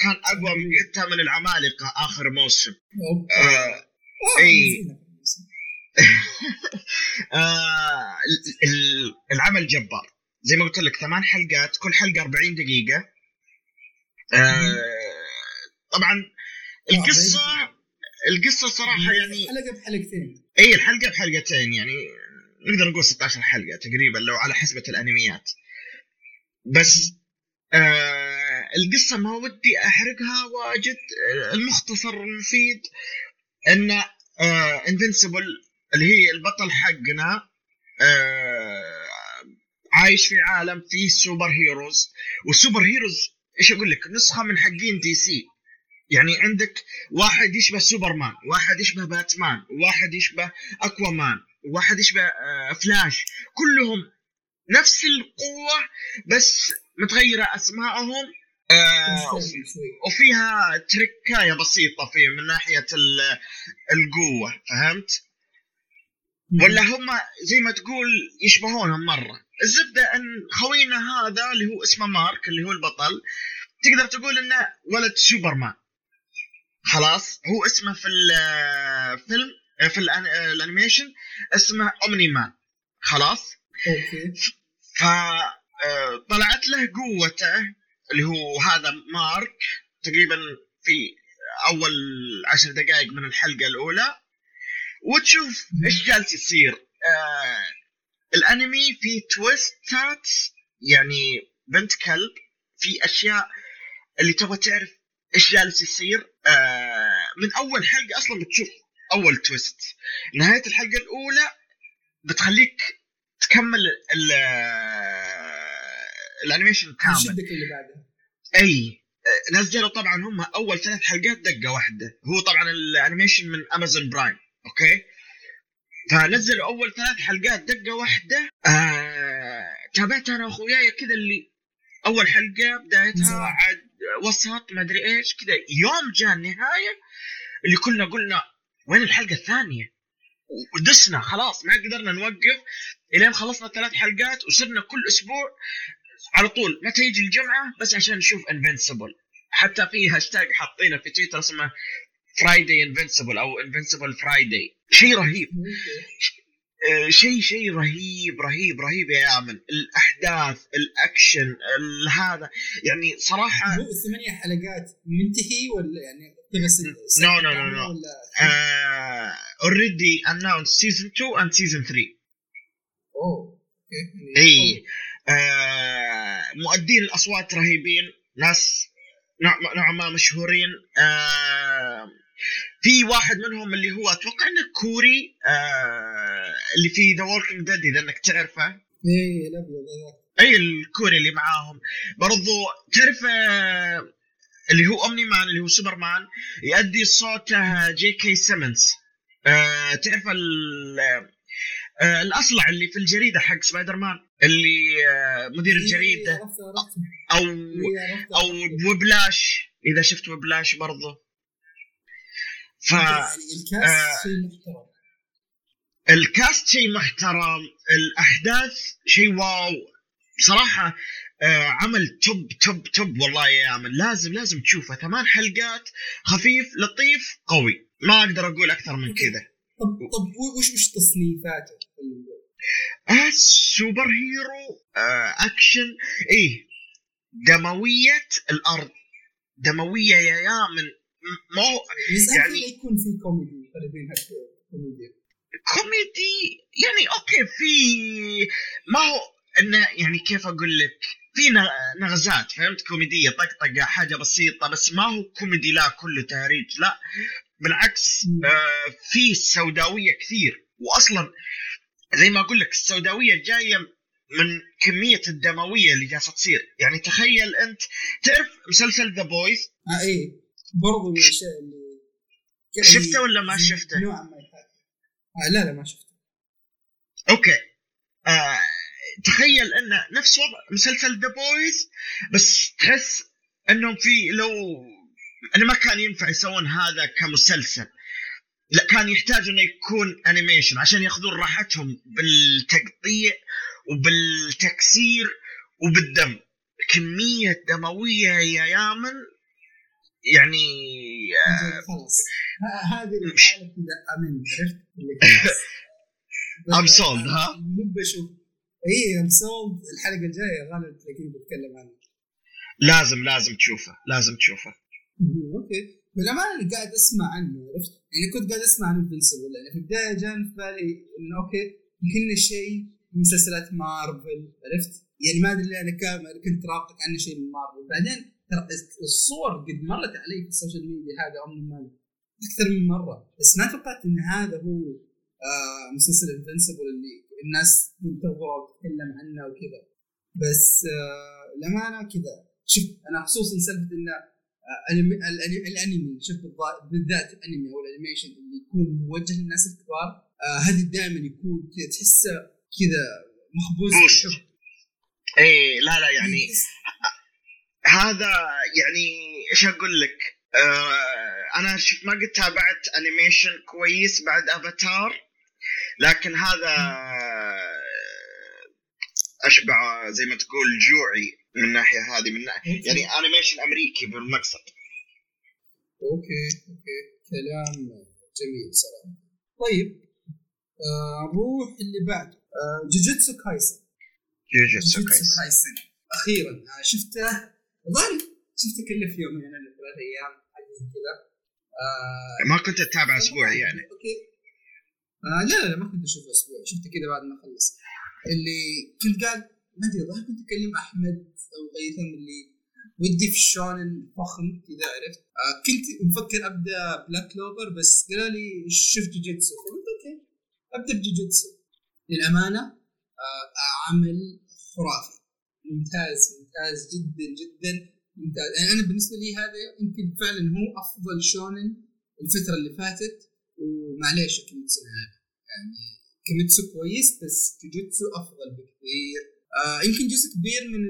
كان أقوى من حتى من العمالقة آخر موسم. آه.
نسينا.
آه ال- ال- العمل جبار. زي ما قلت لك ثمان حلقات كل حلقة 40 دقيقة. آه طبعا القصة القصة صراحة يعني
حلقة بحلقتين.
اي الحلقة بحلقتين يعني نقدر نقول 16 حلقة تقريبا لو على حسبة الأنميات. بس آه القصة ما ودي أحرقها واجد آه، المختصر المفيد آه Invincible اللي هي البطل حقنا آه عايش في عالم فيه superheroes وال superheroes إيش أقول لك؟ نسخة من حقين DC يعني عندك واحد يشبه سوبرمان واحد يشبه باتمان واحد يشبه Aquaman واحد يشبه آه فلاش. كلهم نفس القوة بس متغيرة اسمائهم آه وفيها تركاية بسيطة في من ناحية ال- القوة فهمت؟ ولا هم زي ما تقول يشبهونهم مرة. الزبدة إن خوينا هذا اللي هو اسمه مارك اللي هو البطل تقدر تقول إنه ولد سوبرمان. خلاص؟ هو اسمه في الفيلم في الأن- ال animation اسمه Omni-Man خلاص؟
okay.
ف آه، طلعت له قوته اللي هو هذا مارك تقريبا في أول عشر دقائق من الحلقة الأولى. وتشوف إيش جالس يصير. آه الأنمي فيه twist ات يعني بنت كلب في أشياء اللي تبغى تعرف إيش جالس يصير. آه من أول حلقة أصلا بتشوف أول twist. نهاية الحلقة الأولى بتخليك تكمل ال animation كامل.
يشدك اللي بعدها
أي نزلوا طبعا هم أول ثلاث حلقات دقة واحدة. هو طبعا ال animation من Amazon Prime okay؟ فنزلوا أول ثلاث حلقات دقة واحدة. آه... تابعت أنا وأخوياي كذا اللي أول حلقة بدايتها. عاد وسط ما أدري إيش كذا. يوم جاء النهاية اللي كلنا قلنا وين الحلقة الثانية؟ ودسنا خلاص ما قدرنا نوقف. إلين خلصنا ثلاث حلقات وصرنا كل أسبوع على طول. متى يجي الجمعة بس عشان نشوف Invincible حتى في هاشتاج حاطينه في تويتر اسمه Friday Invincible أو Invincible Friday شيء رهيب. شيء شيء رهيب رهيب رهيب يا يامن. الأحداث الأكشن ال- هذا. يعني صراحة
هو الثمانية حلقات منتهي ولا يعني
no, no, no.
ولا
already announced season 2 and season 3
أوه okay.
اي مؤدين الأصوات رهيبين ناس نوع- نوعا ما مشهورين. آه في واحد منهم اللي هو أتوقع إنه كوري آه اللي في The Walking Dead إذا إنك تعرفه.
إيه الأبيض هذاك
أي الكوري اللي معاهم. برضو تعرف آه اللي هو Omni-Man اللي هو سوبرمان يؤدي صوته J.K. Simmons آه تعرف ال- آه الأصلع اللي في الجريدة حق سبايدر مان اللي آه مدير الجريدة.
إيه، عرفت عرفت
أو
إيه،
أو Whiplash إذا شفت Whiplash برضو. ف آه.
شيء محترم.
ال cast شيء محترم الأحداث شيء wow. بصراحه آه عمل top top top والله يا يامن لازم لازم تشوفه. ثمان حلقات خفيف لطيف قوي. ما أقدر أقول أكثر من كذا.
طب طب وش وش تصنيفاته؟
آه superhero آه اكشن إيه؟ دموية الأرض. دموية يا يامن م- ما هو يعني-
يكون في كوميدي كوميديا
كوميدي. يعني okay في ما هو انه يعني كيف أقول لك؟ في نغزات فهمت؟ كوميدية طقطقة حاجة بسيطة بس ما هو كوميدي لا كله تهريج لا. بالعكس. آه في سوداوية كثير. واصلا زي ما أقول لك السوداوية جاية من كمية الدموية اللي جالسة تصير. يعني تخيل أنت تعرف مسلسل The Boys
آه إيه. برضو الشيء اللي
شفته ولا ما شفته؟
نوعا ما آه لا لا ما شفته.
okay. آه تخيل انه نفس وضع مسلسل The Boys بس تحس أنهم في لو انه ما كان ينفع يسوون هذا كمسلسل. لا كان يحتاج إنه يكون animation عشان ياخذون راحتهم بالتقطيع وبالتكسير وبالدم. كمية دموية يا يامن يعني
آه خلاص. هذه الحاله كذا. امن عرفت؟
ام سولد ها؟
مو بشوف. I am sold الحلقة الجاية غالبا تلاقيني بتكلم عنه
لازم لازم تشوفه لازم تشوفه.
okay. بالامانه اللي قاعد أسمع عنه عرفت؟ يعني كنت قاعد أسمع عن Invincible يعني في البدايه جاني في بالي إنه okay يمكن شيء من مسلسلات مارفل عرفت؟ يعني ما أدري أنا كنت رابطك عنه شيء من مارفل. بعدين ترى الصور قد مرت علي في ال social media هذا أو من أكثر من مرة. بس ما توقعت إن هذا هو آه مسلسل Invincible اللي الناس تنتظره وتتكلم عنه وكذا. بس آه الامانه كذا. شوف أنا خصوصا سالفة إنه الانمي شوف بالذات الانمي أو ال animation اللي يكون موجه للناس الكبار آه هذه دائما يكون تحسه كذا مخبوز.
اي لا لا يعني هذا يعني إيش أقول لك؟ آه أنا شوف ما قد تابعت animation كويس بعد أفاتار لكن هذا أشبع زي ما تقول جوعي. من الناحيه هذه من ناحية يعني animation أمريكي بالمقصد.
okay okay. كلام جميل صراحة. طيب آه نروح اللي بعد. آه Jujutsu Kaisen.
Jujutsu Kaisen.
أخيرا آه شفته ظل شفته كله في يومين ولا ثلاث أيام حاجة كذا.
آه ما كنت تتابع أسبوعي يعني.
okay. آه لا لا ما كنت أشوفه أسبوعي شفته كذا بعد ما خلص. اللي كنت قاعد ما أدري ظهر كنت أكلم أحمد أو غيثم اللي ودي في الشونن فخم كذا عرفت؟ آه كنت مفكر أبدأ Black Clover بس قالوا لي شفت جوجيتسو فقلت okay أبدأ بجوجيتسو للأمانة آه عمل خرافي. ممتاز ممتاز جدا جدا ممتاز. يعني أنا بالنسبة لي هذا يمكن فعلا هو أفضل شونن الفترة اللي فاتت. ومعليش Kimetsu هذا. يعني Kimetsu كويس بس جوجيتسو أفضل بكثير. آه يمكن جزء كبير من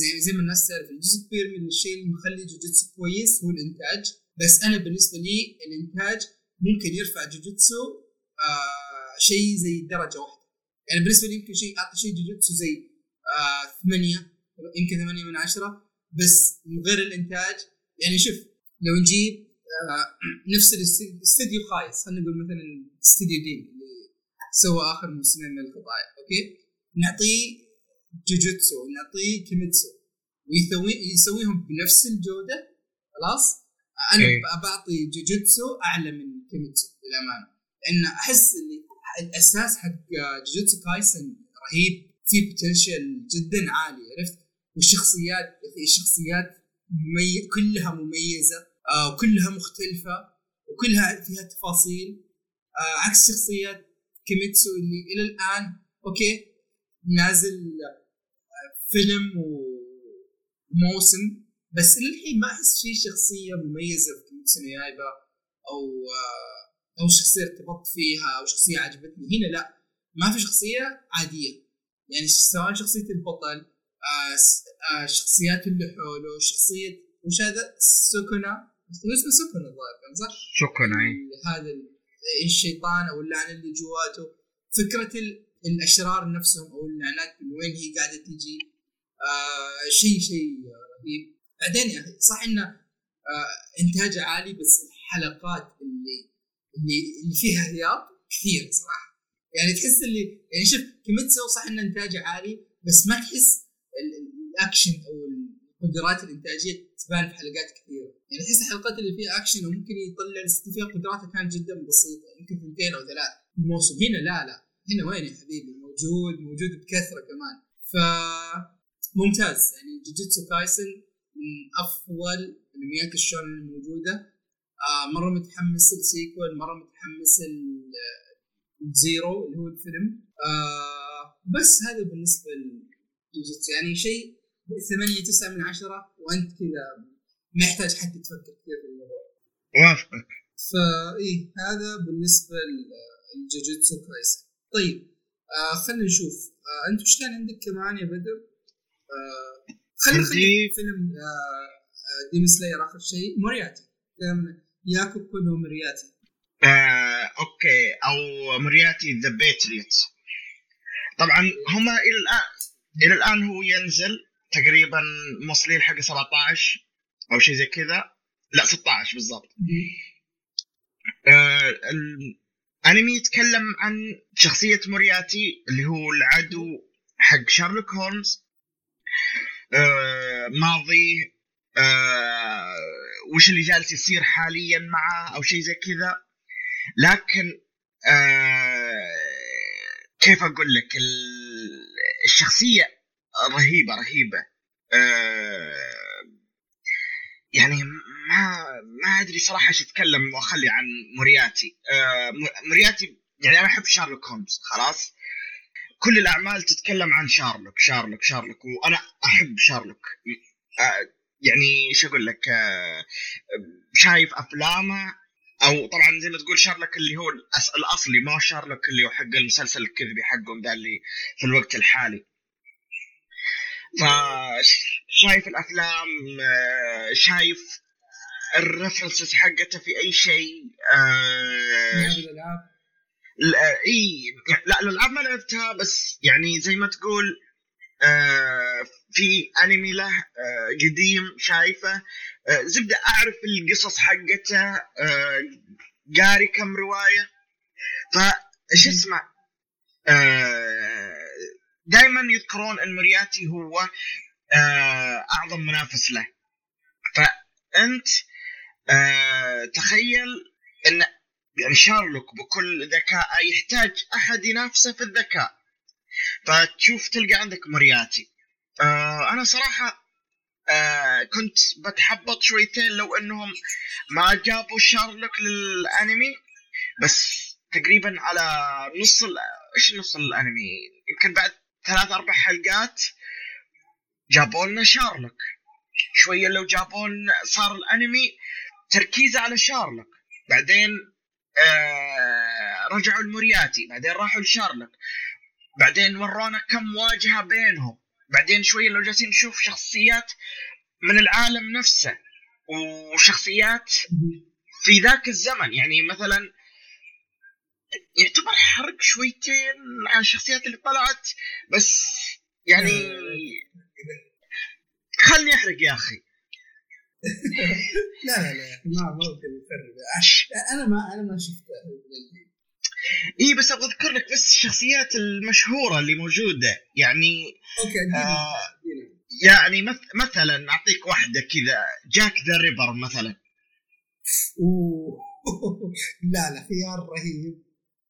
زي زي ما الناس تعرف جزء كبير من الشيء اللي مخلي جوجيتسو كويس هو الإنتاج. بس أنا بالنسبة لي الإنتاج ممكن يرفع جوجيتسو آه شيء زي درجة واحدة. يعني بالنسبة لي يمكن شيء أعطي شيء جوجيتسو زي آه ثمانية يمكن ثمانية من عشرة. بس من غير الإنتاج يعني شوف لو نجيب آه نفس الاستديو الخايس خلينا نقول مثلا استديو دين اللي سوى آخر موسمين من القطاع أوكي؟ نعطيه جوجوتسو نعطيه كيميتسو. ويسوي يسويهم بنفس الجودة خلاص؟ أنا إيه. بعطي جوجوتسو أعلى من كيميتسو للأمانة. لأن أحس اللي الأساس حق جوجوتسو كايسن رهيب في potential جدا عالي عرفت؟ والشخصيات الشخصيات ممي... كلها مميزة آه وكلها مختلفة وكلها فيها تفاصيل. آه عكس شخصيات كيميتسو اللي إلى الآن أوكي نازل فيلم وموسم بس للحين ما أحس في شخصية مميزة في كيميتسو يايبا أو أو شخصية ارتبطت فيها أو شخصية عجبتني. هنا لا ما في شخصية عادية. يعني سواء شخصية البطل آه آه شخصيات اللي حوله شخصية وش هذا؟ سوكونا اسمه سوكونا الظاهر صح؟
سوكونا
هذا الشيطان أو اللعنه اللي جواته. فكرة الأشرار نفسهم أو اللعنات من وين هي قاعدة تجي. آه شيء شيء رهيب. بعدين يا أخي صح إنه آه انتاجه عالي بس الحلقات اللي اللي اللي فيها هياط كثير صراحة. يعني تحس اللي يعني شوف كيميتسو صح إنه إنتاجه عالي بس ما تحس الأكشن أو القدرات الإنتاجية تبان في حلقات كثيرة. يعني تحس الحلقات اللي فيها أكشن وممكن يطلع فيها قدراته كانت جدا بسيطة يمكن ثنتين أو ثلاث الموسم. هنا لا لا. هنا وين يا حبيبي؟ موجود موجود بكثرة كمان. ف ممتاز. يعني جوجيتسو كايسن من أفضل انميات الشونن الموجوده آه مرة متحمس ال sequel مرة متحمس ال zero اللي هو الفيلم. آه بس هذا بالنسبة لجوجيتسو. يعني شيء ثمانية تسعة من عشرة وأنت كذا ما يحتاج حتى تفكر كثير في الموضوع
وافقك
فايه هذا بالنسبة لجوجيتسو كايسن. طيب آه خلينا نشوف. آه أنت وش كان عندك كمان يا بدر؟ آه خلينا نخلي فيلم آه, آه، ديمن سلاير آخر شيء. مورياتي. يوكوكو نو مورياتي.
آه، أوكي. أو مورياتي ذا باتريوت طبعا هم إلى الآن إلى الآن هو ينزل تقريبا موصلين حق 17 أو شيء زي كذا. لا 16 بالضبط. آه الانمي يتكلم عن شخصية مورياتي اللي هو العدو حق شارلوك هولمز. آه ماضي آه وش اللي جالس يصير حاليا معه أو شيء زي كذا. لكن آه كيف أقول لك الشخصية رهيبة رهيبة. يعني ما ما أدري صراحة إيش أتكلم وأخلي عن مورياتي آه مورياتي يعني أنا أحب شارلوك هولمز خلاص. كل الأعمال تتكلم عن شارلوك شارلوك شارلوك وأنا أحب شارلوك. آه يعني إيش أقول لك آه شايف أفلامه أو طبعا زي ما تقول شارلوك اللي هو الأصلي ما شارلوك اللي هو حق المسلسل الكذبي حقهم ذا اللي في الوقت الحالي. فشايف الأفلام آه، شايف ال references حقته في أي شيء آه إي لا الالعاب ما لعبتها بس يعني زي ما تقول آه في أنمي له آه قديم شايفه. آه زبدة أعرف القصص حقته آه قاري كم رواية. فايش اسمه آه دائما يذكرون إن مورياتي هو آه أعظم منافس له. فانت آه تخيل إن يعني شارلوك بكل ذكاء يحتاج أحد ينافسه في الذكاء. فتشوف تلقى عندك مورياتي آه أنا صراحة آه كنت بتحبط شويتين لو إنهم ما جابوا شارلوك للأنمي بس تقريبا على نص إيش نص الأنمي؟ يمكن بعد ثلاث أربع حلقات جابوا لنا شارلوك. شوية لو جابوا صار الأنمي تركيزه على شارلوك. بعدين آه رجعوا المورياتي بعدين راحوا لشارلوك. بعدين ورونا كم مواجهه بينهم. بعدين شوية لو جالسين نشوف شخصيات من العالم نفسه. وشخصيات في ذاك الزمن. يعني مثلا يعتبر حرق شويتين عن الشخصيات اللي طلعت. بس يعني خلني أحرق يا أخي.
لا لا لا ما ممكن يفرق أنا ما أنا ما شفته
إي بس أبغى أذكر لك بس الشخصيات المشهورة اللي موجودة. يعني
أوكي
آه يعني مثلا أعطيك واحدة كذا جاك ذا ريبر مثلا.
أوه. لا لا خيار رهيب.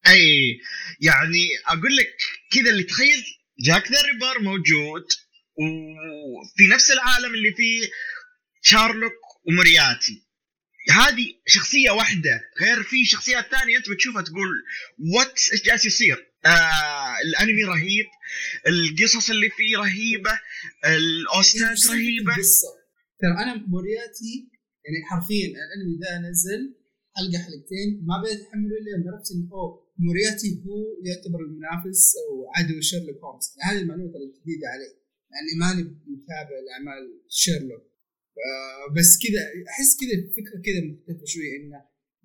أي يعني أقول لك كذا اللي تخيل جاك ذا ريبر موجود وفي نفس العالم اللي فيه شارلوك ومرياتي هذه شخصية واحدة غير في شخصيات ثانية أنت بتشوفها تقول what إيش جالس يصير؟ آه الأنمي رهيب القصص اللي فيه رهيبة ال OSTات رهيبة.
ترى أنا مورياتي يعني حرفيا الأنمي ذا نزل حلقة حلقتين ما بقيت أحمله إلا يوم عرفت إنه أوه مورياتي هو يعتبر المنافس أو عدو شيرلوك هولمز. يعني هذه المعلومة ترى جديدة علي لاني ماني متابع لاعمال شيرلوك. بس كذا أحس كذا فكرة كذا مختلفة شوي انه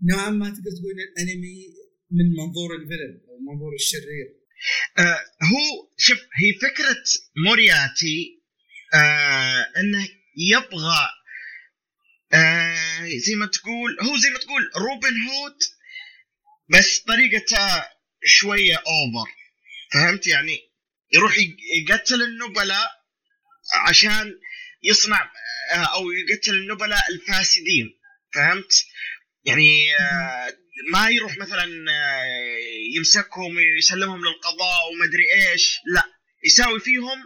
نوعا ما تقدر تقول الأنمي من منظور ال villain أو منظور الشرير.
آه هو شوف هي فكرة مورياتي آه إنه يبغى آه زي ما تقول هو زي ما تقول روبن هود بس طريقته شوية over فهمت يعني؟ يروح يقتل النبلاء عشان يصنع آه، أو يقتل النبلاء الفاسدين فهمت؟ يعني آه، ما يروح مثلا آه، يمسكهم ويسلمهم للقضاء ومدري إيش لا. يساوي فيهم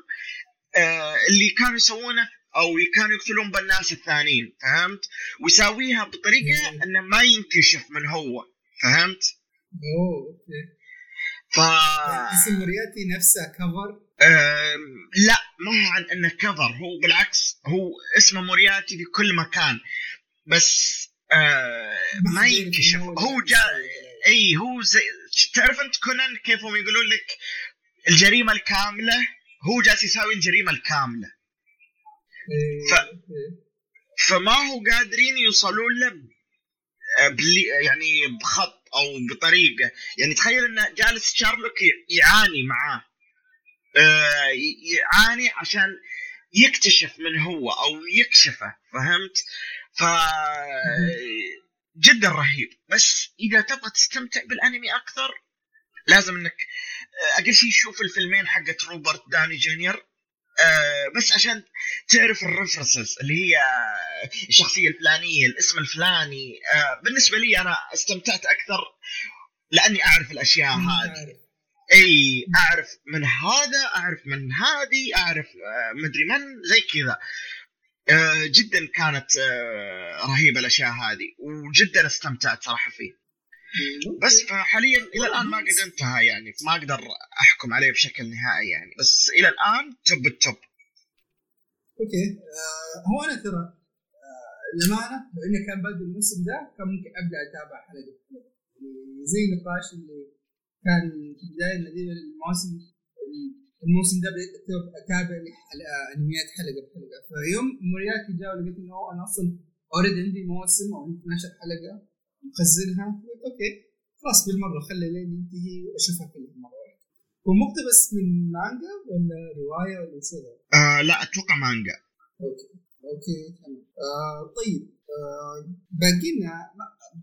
اللي كانوا يسوونه أو كانوا يقتلون بالناس الثانيين فهمت؟ ويساويها بطريقة إنه ما ينكشف من هو فهمت؟
أوه أوكي.
ف
اسم مرياتي نفسه كفر؟
لا. ما هو عن أنه كفر هو بالعكس هو اسمه مورياتي في كل مكان. بس آه ما ينكشف. هو جاء إي هو زي تعرف أنت كونان كيف هم يقولون لك الجريمة الكاملة؟ هو جالس يساوي الجريمة الكاملة. ف... فما هو قادرين يوصلون له بلي يعني بخط أو بطريقة. يعني تخيل إنه جالس شارلوك يعاني معاه. آه يعاني عشان يكتشف من هو أو يكشفه فهمت؟ ف جدا رهيب. بس إذا تبغى تستمتع بالأنمي أكثر لازم إنك أقل شيء شوف الفيلمين حقت روبرت داوني جونيور. آه بس عشان تعرف ال references اللي هي الشخصية الفلانية الاسم الفلاني. آه بالنسبة لي أنا استمتعت أكثر لأني أعرف الأشياء هذه. إي أعرف من هذا أعرف من هذه أعرف آه مدري من زي كذا. آه جدا كانت آه رهيبة الأشياء هذه وجدا استمتعت صراحة فيه. بس فحاليا إلى الآن ما قد انتهى يعني ما أقدر أحكم عليه بشكل نهائي يعني. بس إلى الآن top التوب.
okay. هو أنا ترى للأمانة لو انه كان بدء الموسم ده كان ممكن أبدأ أتابع حلقة حلقة. يعني زي النقاش اللي كان في بداية نديم الموسم الموسم ده بديت أتابع أنميات حلقة بحلقة. فيوم مورياتي جاء ولقيت إنه أنا أصلا already عندي موسم أو 12 حلقة. مخزنها. okay خلاص بالمرة خلي لين ينتهي وأشوفها كلها مرة واحدة. هو مقتبس من مانجا ولا رواية ولا إيش
آه لا أتوقع مانجا.
okay okay تمام. آه طيب. آه باقي لنا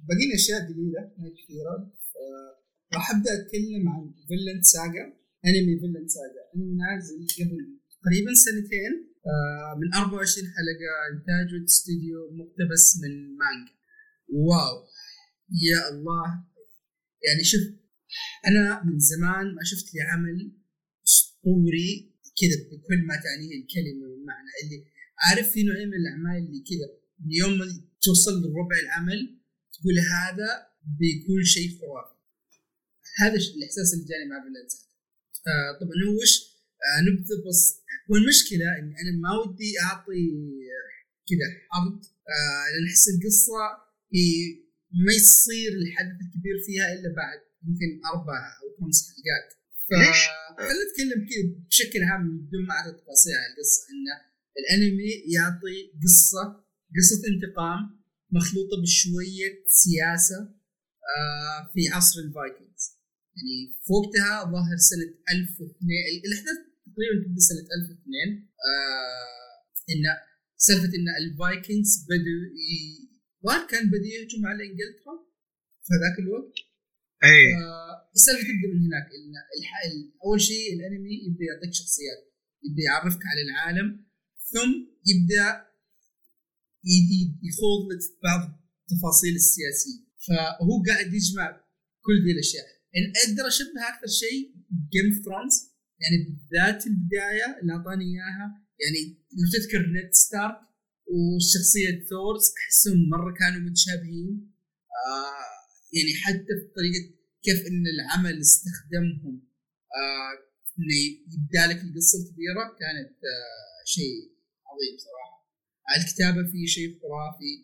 باقي لنا اشياء جديده كثيرة. آه راح أبدأ أتكلم عن فيلن ساجا انمي فيلن ساجا انمي نازل قبل تقريبا سنتين آه من 24 حلقة انتاج استوديو مقتبس من مانجا. واو. يا الله. يعني شوف أنا من زمان ما شفت لي عمل أسطوري كذا بكل ما تعنيه الكلمة والمعنى. اللي عارف في نوعين من الأعمال اللي كذا. يوم توصل لربع العمل تقول هذا بيكون شيء خرافي. هذا الإحساس اللي جاني مع فيلنسا آه طبعا هو وش آه بس. والمشكلة إني أنا ما ودي أعطي كذا عرض آه لأن أحس القصة هي ما يصير الحدث الكبير فيها إلا بعد يمكن أربع أو خمس حلقات. فخلينا نتكلم كذا بشكل عام بدون ما أعطي تفاصيل عن القصة انه الأنمي يعطي قصة قصة انتقام مخلوطة بشوية سياسة آه في عصر الفايكنجز. يعني في وقتها ظهر سنه 1002 الأحداث تقريبا تبدا سنة 1002 آه إن سالفة إن الفايكنجز بدوا وهل كان بده يهجم على إنجلترا في ذاك الوقت؟
اي
السالفة تبدأ من هناك. أول شيء الأنمي يبدأ يعطيك شخصيات يبدأ يعرفك على العالم ثم يبدأ يخوض لك بعض التفاصيل السياسية. فهو قاعد يجمع كل ذي الأشياء. أقدر أشبه أكثر شيء Game of Thrones يعني بالذات البداية اللي أعطاني إياها يعني لو تذكر نيد ستارك وشخصية ثورز أحسهم مرة كانوا متشابهين. آه يعني حتى في طريقة كيف إن العمل استخدمهم آه إنه يبدأ لك القصة الكبيرة كانت آه شيء عظيم صراحة. الكتابة فيه شيء خرافي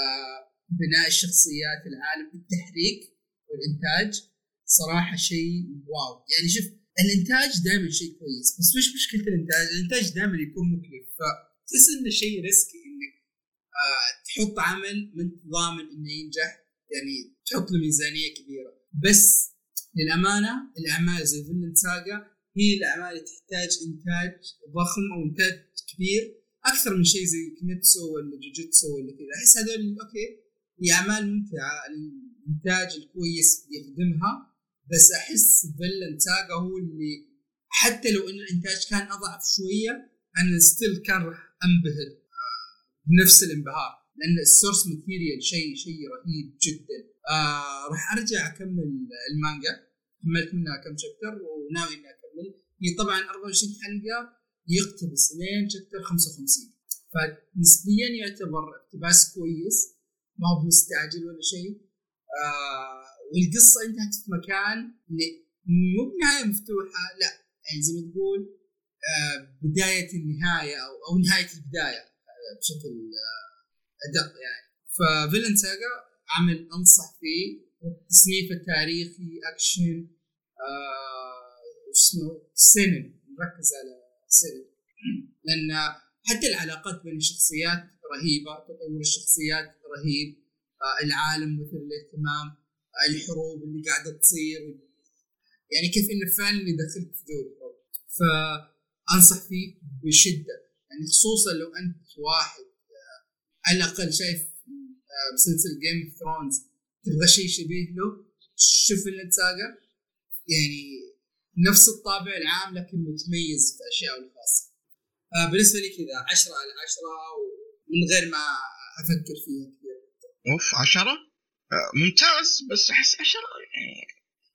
آه بناء الشخصيات العالم التحريك والإنتاج. صراحة شيء واو. يعني شوف الإنتاج دائما شيء كويس بس مش مشكلة الإنتاج؟ الإنتاج دائما يكون مكلف فتحس إنه شيء ريسكي تحط عمل من ضامن إنه ينجح يعني تحط له ميزانية كبيرة. بس للأمانة الأعمال زي فينلاند ساجا هي الأعمال اللي تحتاج إنتاج ضخم أو إنتاج كبير أكثر من شيء زي كيميتسو ولا جوجيتسو ولا كذا. أحس هذول okay هي أعمال ممتعة الإنتاج الكويس يخدمها. بس أحس فينلاند ساجا هو اللي حتى لو إن الإنتاج كان أضعف شوية أنا still كان راح أنبهر بنفس الانبهار لأن ال source material شيء شيء رهيب جدا. آه راح أرجع أكمل المانجا. كملت منها كم chapter وناوي إني أكمل. هي طبعا 24 حلقة يقتبس لين chapter 55 فنسبيا يعتبر اقتباس كويس ما هو مستعجل ولا شيء. آه والقصة انتهت في مكان مو بنهاية مفتوحة لا. يعني زي ما تقول آه بداية النهاية أو أو نهاية البداية بشكل أدق يعني. ففيلن ساجا عمل أنصح فيه التصنيف التاريخي أكشن آه اسمه سينن نركز على سينن. لأن حتى العلاقات بين الشخصيات رهيبة تطور الشخصيات رهيب آه العالم مثل الاهتمام. آه الحروب اللي قاعدة تصير يعني كيف انه فعلا دخلت في جو فأنصح فيه بشدة. يعني خصوصا لو أنت واحد آه، على الأقل شايف آه، مسلسل Game of Thrones تبغى شيء شبيه له شوف اللي يعني نفس الطابع العام لكن متميز في أشياء الخاصة. آه بالنسبة لي كذا 10 على 10 ومن غير ما أفكر فيها كثير.
of 10 آه ممتاز بس أحس 10 يعني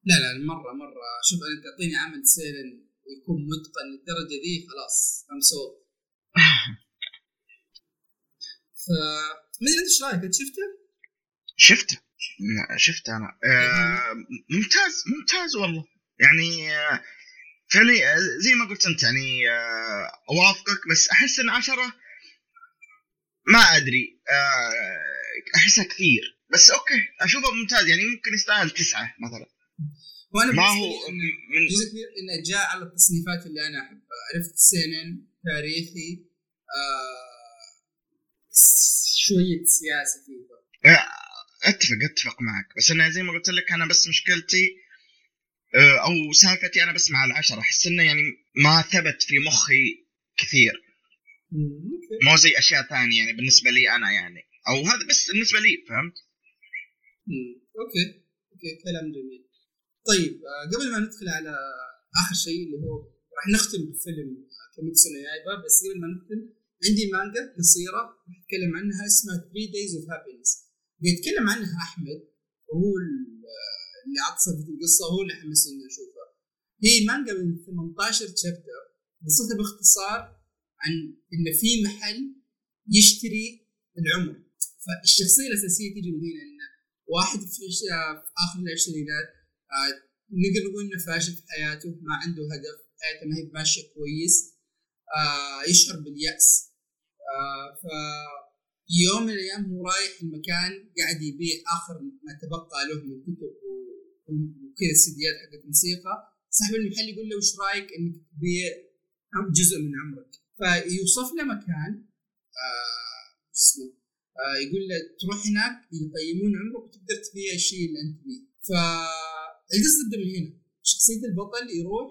لا لا مرة مرة. شوف انت تعطيني عمل seinen ويكون متقن للدرجة دي خلاص I'm sold ف ما أنت إيش رأيك؟ أنت شفته؟
شفته. شفته أنا. آه ممتاز ممتاز والله. يعني آه فعليا زي ما قلت أنت يعني آه أوافقك بس أحس إن عشرة ما أدري. آه أحسها كثير. بس أوكي أشوفه ممتاز يعني ممكن يستاهل تسعة مثلا.
وأنا
ما هو من
جزء كبير إنه جاء على التصنيفات اللي أنا أحبها. عرفت سنن تاريخي آه شوية سياسه فيه.
أتفق أتفق معك. بس أنا زي ما قلت لك أنا بس مشكلتي آه، أو سالفتي أنا بس مع العشرة. أحس إنه يعني ما ثبت في مخي كثير. مو زي أشياء ثانية يعني بالنسبة لي أنا يعني. أو هذا بس بالنسبة لي فهمت؟
okay. okay كلام جميل. طيب آه، قبل ما ندخل على آخر شيء اللي هو راح نختم بفيلم كيميتسو نو يايبا بس قبل ما نختم عندي مانجا قصيرة نتكلم عنها اسمها 3 Days of Happiness. بيتكلم عنها أحمد وهو ال- اللي عطف في القصة هو اللي حمسني إني اشوفها هي مانجا من 18 شابتر قصتها باختصار عن إن في محل يشتري العمر. فالشخصية الأساسية تيجي من هنا واحد في, آخر العشرينات آه، نقدر نقول إنه فاشل في حياته ما عنده هدف حياته ما هي ماشيه كويس آه، يشعر باليأس. آه، ف يوم من الأيام هو رايح المكان قاعد يبيع آخر ما تبقى له من كتب وكذا السيديات حقت موسيقى صاحب المحل يقول له وش رأيك إنك تبيع جزء من عمرك؟ فيوصف له مكان آه يقول له تروح هناك يقيمون عمرك وتقدر تبيع الشيء اللي أنت تبيه. فالقصة تبدا من هنا؟ شخصية البطل يروح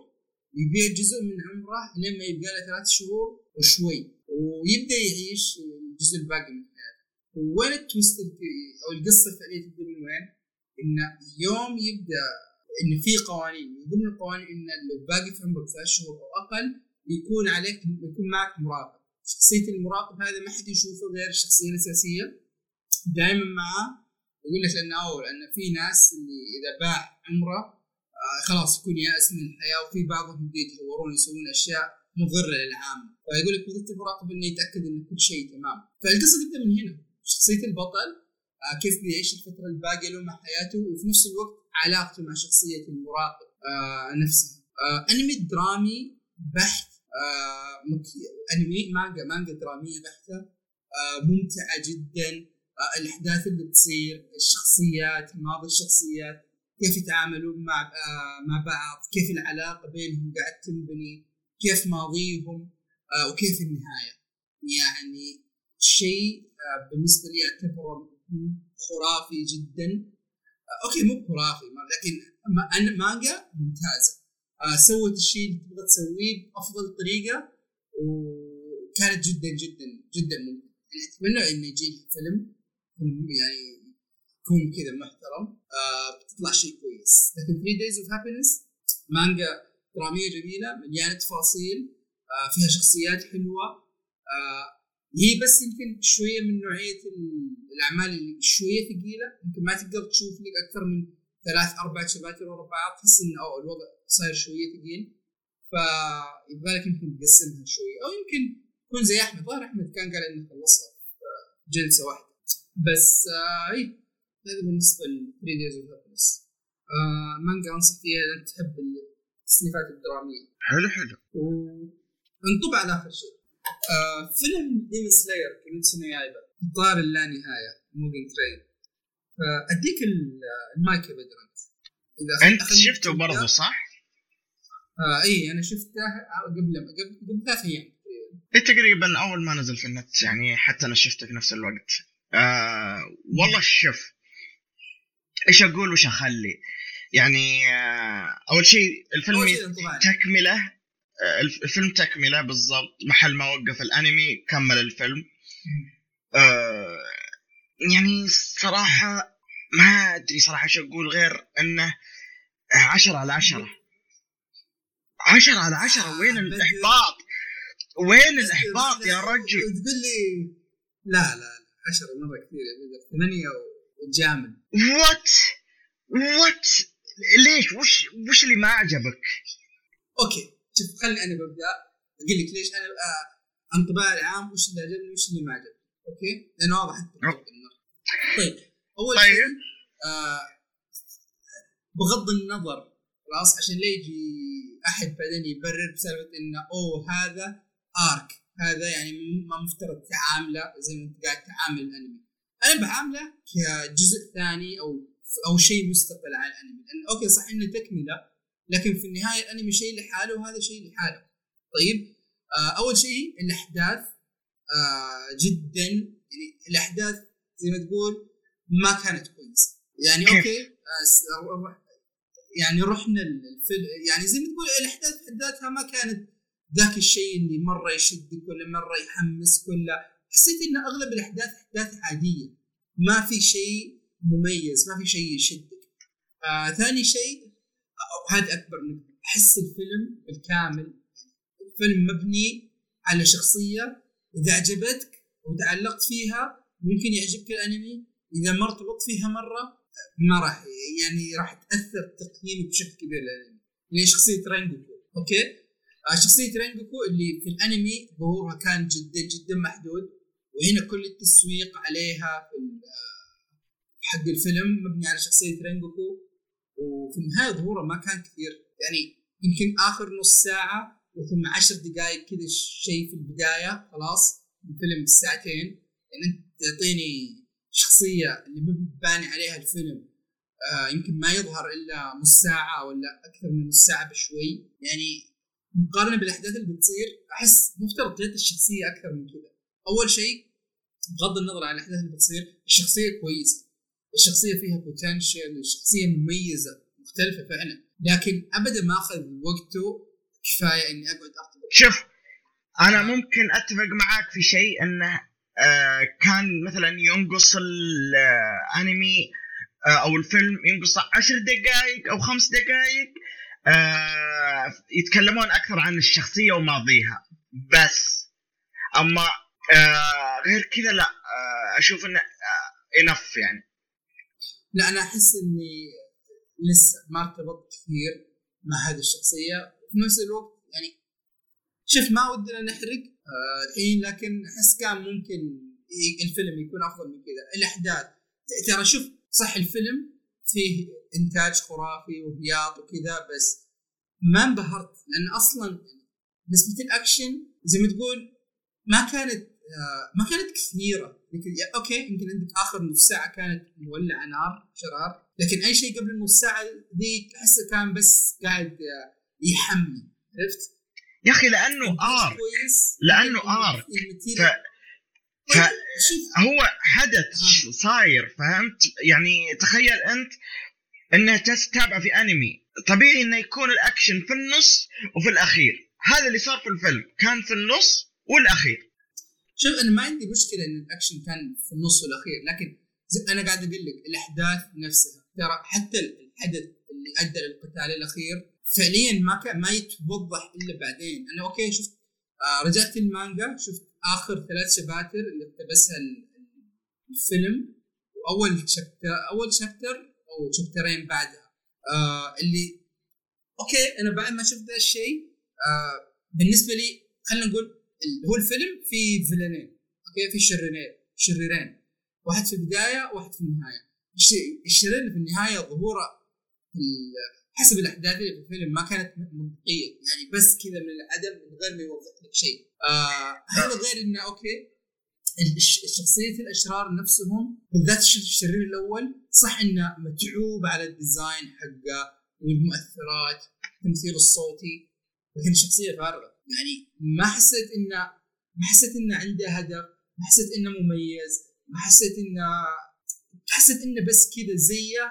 يبيع جزء من عمره لين ما يبقى له ثلاث شهور وشوي ويبدأ يعيش الجزء الباقي من حياته. وين التويست أو القصة الفعلية تبدأ من وين؟ انه يوم يبدأ إن في قوانين من ضمن القوانين إن لو باقي في عمرك ثلاث شهور أو أقل يكون عليك يكون معك مراقب. شخصية المراقب هذا ما حد يشوفه غير الشخصية الأساسية. دائما معاه يقول لك لأنه اول ان في ناس اللي إذا باع عمرة آه خلاص يكون يائس من الحياة وفي بعضهم يتهورون يسوون أشياء مضرة للعامه فيقول لك وظيفه المراقب إنه يتأكد إن كل شيء تمام. فالقصة تبدأ من هنا. شخصية البطل آه كيف بيعيش الفترة الباقية له مع حياته وفي نفس الوقت علاقته مع شخصية المراقب آه نفسها. آه أنمي درامي بحت آه أنمي مانجا مانجا درامية بحتة. آه ممتعة جدا. آه الأحداث اللي تصير الشخصيات ماضي الشخصيات كيف يتعاملون مع آه مع بعض كيف العلاقة بينهم قاعد تنبني كيف ماضيهم آه وكيف النهاية. يعني شيء آه بالنسبة لي أعتبره خرافي جدا. آه okay مو خرافي لكن مانجا ممتازة. سوت الشيء اللي تبغى تسويه بأفضل طريقة وكانت جدا جدا جدا ممتعة. يعني أتمنى انه يجي فيلم يعني يكون كذا محترم آه بتطلع شيء كويس. لكن 3 Days of Happiness مانجا درامية جميلة مليانة تفاصيل آه فيها شخصيات حلوة آه هي بس يمكن شوية من نوعية ال- الأعمال اللي شوية ثقيلة يمكن ما تقدر تشوف لك أكثر من ثلاث أربع شباتر ورا بعض تحس إن أو الوضع صاير شوية ثقيل فيبغى لك يمكن تقسمها شوية. أو يمكن تكون زي أحمد. ظاهر أحمد كان قال إنه خلصها في جلسة واحدة. بس آه اي هذا بالنسبة ل 3 Days of Happiness. آه مانجا أنصح فيها إذا تحب التصنيفات الدرامية.
حلو حلو.
ونطب على آخر شيء. آه فيلم ديمون سلاير كيميتسو نو يايبا قطار اللا نهاية Mugen Train فأديك ال- المايك يا بدر انت
إذا
أنت
شفته برضه صح؟
آه اي أنا شفته قبل قبل قبل ثلاث أيام. تقريبا
إيه تقريبا أول ما نزل في النت يعني حتى أنا شفته في نفس الوقت. آه والله شوف إيش أقول وش أخلي؟ يعني آه أول شيء الفيلم
أول.
تكملة آه، الفيلم تكملة بالضبط. محل ما وقف الأنمي كمل الفيلم. آه يعني صراحة ما أدري صراحة شو أقول غير إنه عشرة على عشرة. عشرة على عشرة وين الإحباط؟ وين الإحباط يا رجل؟
تقول لي لا لا لا عشرة مرة كثير يا بدر ثمانية وجامد
what what ليش؟ وش وش اللي ما عجبك؟
okay شوف خلي أنا ببدأ. أقول لك ليش أنا آه انطباعي العام وش اللي عجبني وش اللي ما عجبني. okay؟ لأنه واضح طيب أول طيب. شيء آه بغض النظر خلاص عشان لا يجي أحد بعدين يبرر بسالفة إنه أوه هذا ارك هذا يعني ما مفترض تعامله زي ما أنت قاعد تعامل الأنمي. أنا بعامله كجزء ثاني أو أو شيء مستقل عن الأنمي. لأن أوكي صح إنه تكملة لكن في النهاية الأنمي شيء لحاله وهذا شيء لحاله. طيب؟ آه أول شيء الأحداث آه جدا. يعني الأحداث زي ما تقول ما كانت كويسة. يعني أوكي آه يعني رحنا الفيلم يعني زي ما تقول الأحداث في ذاتها ما كانت ذاك الشيء اللي مرة يشدك ولا مرة يحمسك ولا حسيت إن أغلب الأحداث أحداث عادية ما في شيء مميز ما في شيء يشدك. آه ثاني شيء وهذا أكبر نقطة أحس الفيلم الكامل الفيلم مبني على شخصية إذا عجبتك وتعلقت فيها ممكن يعجبك الأنمي إذا ما ارتبطت فيها مرة ما راح يعني راح تأثر تقييمك بشكل كبير للانمي يعني شخصية رينجوكو. أوكي؟ آه شخصية رينجوكو اللي في الأنمي ظهورها كان جدا جدا محدود. وهنا كل التسويق عليها في آه، حق الفيلم مبني على شخصية رينجوكو. وفي النهاية ظهورها ما كان كثير. يعني يمكن آخر نص ساعة وثم عشر دقائق كذا شيء في البداية خلاص. الفيلم بالساعتين يعني أنت تعطيني الشخصية اللي مباني عليها الفيلم آه يمكن ما يظهر إلا نص ساعة ولا أكثر من نص ساعة بشوي. يعني مقارنة بالأحداث اللي بتصير أحس مفترض تعطي الشخصية أكثر من كذا أول شيء بغض النظر عن الأحداث اللي بتصير الشخصية كويسة. الشخصية فيها بوتنشل الشخصية مميزة مختلفة فعلا. لكن ابدا ما أخذ وقته كفاية إني أقعد أرتبط.
شوف أنا ممكن أتفق معاك في شيء إنه كان مثلا ينقص الأنمي آه، أو الفيلم ينقص عشر دقائق أو خمس دقائق آه، يتكلمون أكثر عن الشخصية وماضيها. بس أما غير كذا لا أشوف إنه انف يعني.
لا أنا أحس إني لسه ما ارتبطت كثير مع هذه الشخصية. وفي نفس الوقت يعني شوف ما ودنا نحرق. الحين آه لكن أحس كان ممكن الفيلم يكون أفضل من كذا. الأحداث ترى شوف صح الفيلم فيه إنتاج خرافي وهياط وكذا بس ما انبهرت. لأن أصلا نسبة الأكشن زي ما تقول ما كانت آه ما كانت كثيرة. أوكي يمكن عندك آخر نص ساعة كانت مولعة نار شرار. لكن أي شيء قبل النص ساعة ذي تحسه كان بس قاعد آه يحمي. عرفت؟
يا أخي لأنه آر. لأنه آر. ف... ف... هو حدث صاير فهمت؟ يعني تخيل أنت انه تتابع في أنمي. طبيعي إنه يكون الأكشن في النص وفي الأخير. هذا اللي صار في الفيلم. كان في النص والأخير.
شوف أنا ما عندي مشكلة إن الأكشن كان في النص والأخير لكن أنا قاعد أقول لك الأحداث نفسها. ترى حتى الحدث اللي أدى للقتال الأخير فعليا ما كان ما يتوضح إلا بعدين. أنا أوكي شفت آه رجعت المانجا شفت آخر ثلاث شباتر اللي اقتبسها الفيلم وأول chapter أول chapter أو شابترين بعدها. آه اللي أوكي أنا بعد ما شفت ذا الشيء آه بالنسبة لي خلينا نقول هو الفيلم في فيلنين أوكي في شريرين شريرين. واحد في البداية وواحد في النهاية. الشرير في النهاية ظهوره حسب الأحداث اللي في الفيلم ما كانت منطقية. يعني بس كذا من العدم من غير ما يوضح لك شيء. آه هذا غير إنه أوكي الشخصية الأشرار نفسهم بالذات الشرير الأول صح إنه متعوب على الديزاين حقه والمؤثرات التمثيل الصوتي لكن الشخصيه فارغة. يعني ما حسيت انه ما حسيت انه عنده هدف ما حسيت إنه مميز ما حسيت إنه حسيت إنه بس كذا زيه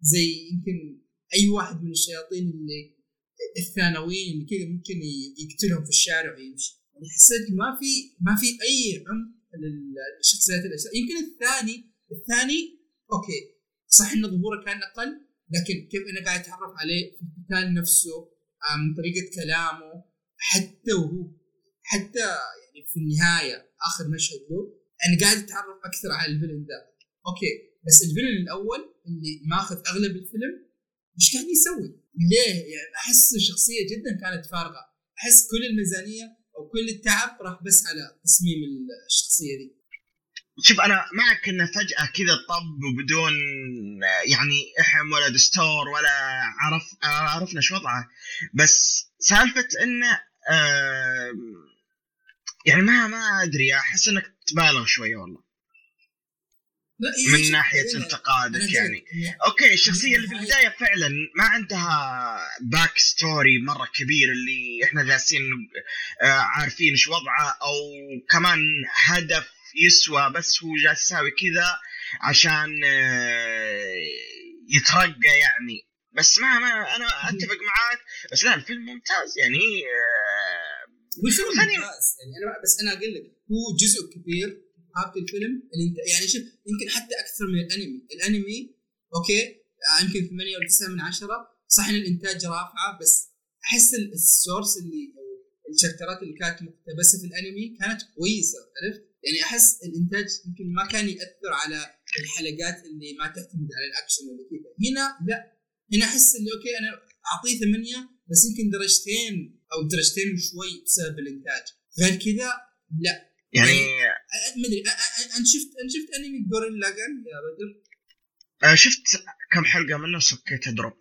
زي يمكن أي واحد من الشياطين اللي الثانويين اللي كذا ممكن يقتلهم في الشارع ويمشي. يعني حسيت ما في ما في أي عمق للشخصيات الاساسيه يمكن الثاني الثاني أوكي صح إن ظهوره كان أقل لكن كيف أنا قاعد أتعرف عليه في القتال نفسه من طريقة كلامه حتى وهو حتى يعني في النهاية آخر مشهد له أنا قاعد أتعرف أكثر على ال villain ذا. أوكي بس ال villain الأول اللي ماخذ أغلب الفيلم إيش قاعد يسوي؟ ليه؟ يعني أحس الشخصية جدا كانت فارغه أحس كل الميزانية أو كل التعب راح بس على تصميم الشخصية دي
شوف أنا معك إنه فجأة كذا طب وبدون يعني إحم ولا دستور ولا عرف عرفنا إيش وضعه بس سالفة إنه يعني ما ما أدري أحس إنك تبالغ شوية والله من ناحية انتقادك يعني. أوكي الشخصية اللي في البداية فعلا ما عندها back story مرة كبير اللي إحنا جالسين آه عارفين إيش وضعه أو كمان هدف يسوى بس هو جالس يساوي كذا عشان آه يترقى يعني. بس ما ما أنا أتفق معاك. بس لا الفيلم ممتاز يعني
آه مش ممتاز يعني. أنا بس أنا أقول لك هو جزء كبير هذا الفيلم اللي انت يعني شوف يمكن حتى أكثر من الأنمي. الأنمي أوكي يمكن 8 أو 9 من 10 صح إن الإنتاج رافعة بس أحس ال source اللي الشابترات اللي كانت مقتبسة في الأنمي كانت كويسة عرفت؟ يعني أحس الإنتاج يمكن ما كان يأثر على الحلقات اللي ما تعتمد على الأكشن ولا كذا. هنا لا. هنا أحس اللي أوكي أنا أعطيه ثمانية بس يمكن درجتين أو درجتين وشوي بسبب الإنتاج. غير كذا لا.
يعني
ما أدري أنت شفت أنت شفت أنمي جورن لاجن يا بدر؟
آه شفت كم حلقة منه وسويت drop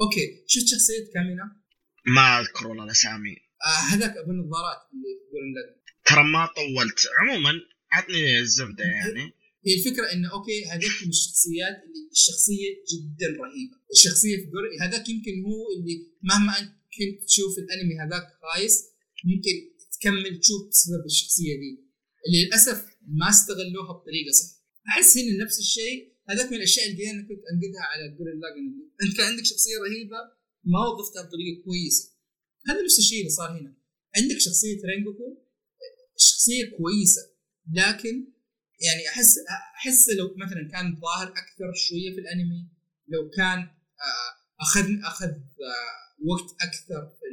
أوكي شفت شخصية كامينا؟
ما أذكر والله الاسامي
آه هذاك أبو النظارات اللي في جورن لاجن
ترى ما طولت. عموما عطني الزبدة يعني.
هي الفكرة إنه أوكي هذاك من الشخصيات اللي الشخصية جدا رهيبة. الشخصية في جورن هذاك يمكن هو اللي مهما أنت كنت تشوف الأنمي هذاك خايس ممكن تكمل تشوف بسبب الشخصية دي. اللي للأسف ما استغلوها بطريقة صح. احس هنا نفس الشيء. هذاك من الأشياء اللي أنا كنت أنقدها على جورن لاجن أنت كان عندك شخصية رهيبة ما وظفتها بطريقة كويسة. هذا نفس الشيء اللي صار هنا. عندك شخصية رينجوكو الشخصيه كويسة لكن يعني أحس أحس لو مثلا كان ظاهر أكثر شوية في الأنمي لو كان آه، أخذ أخذ آه، وقت أكثر في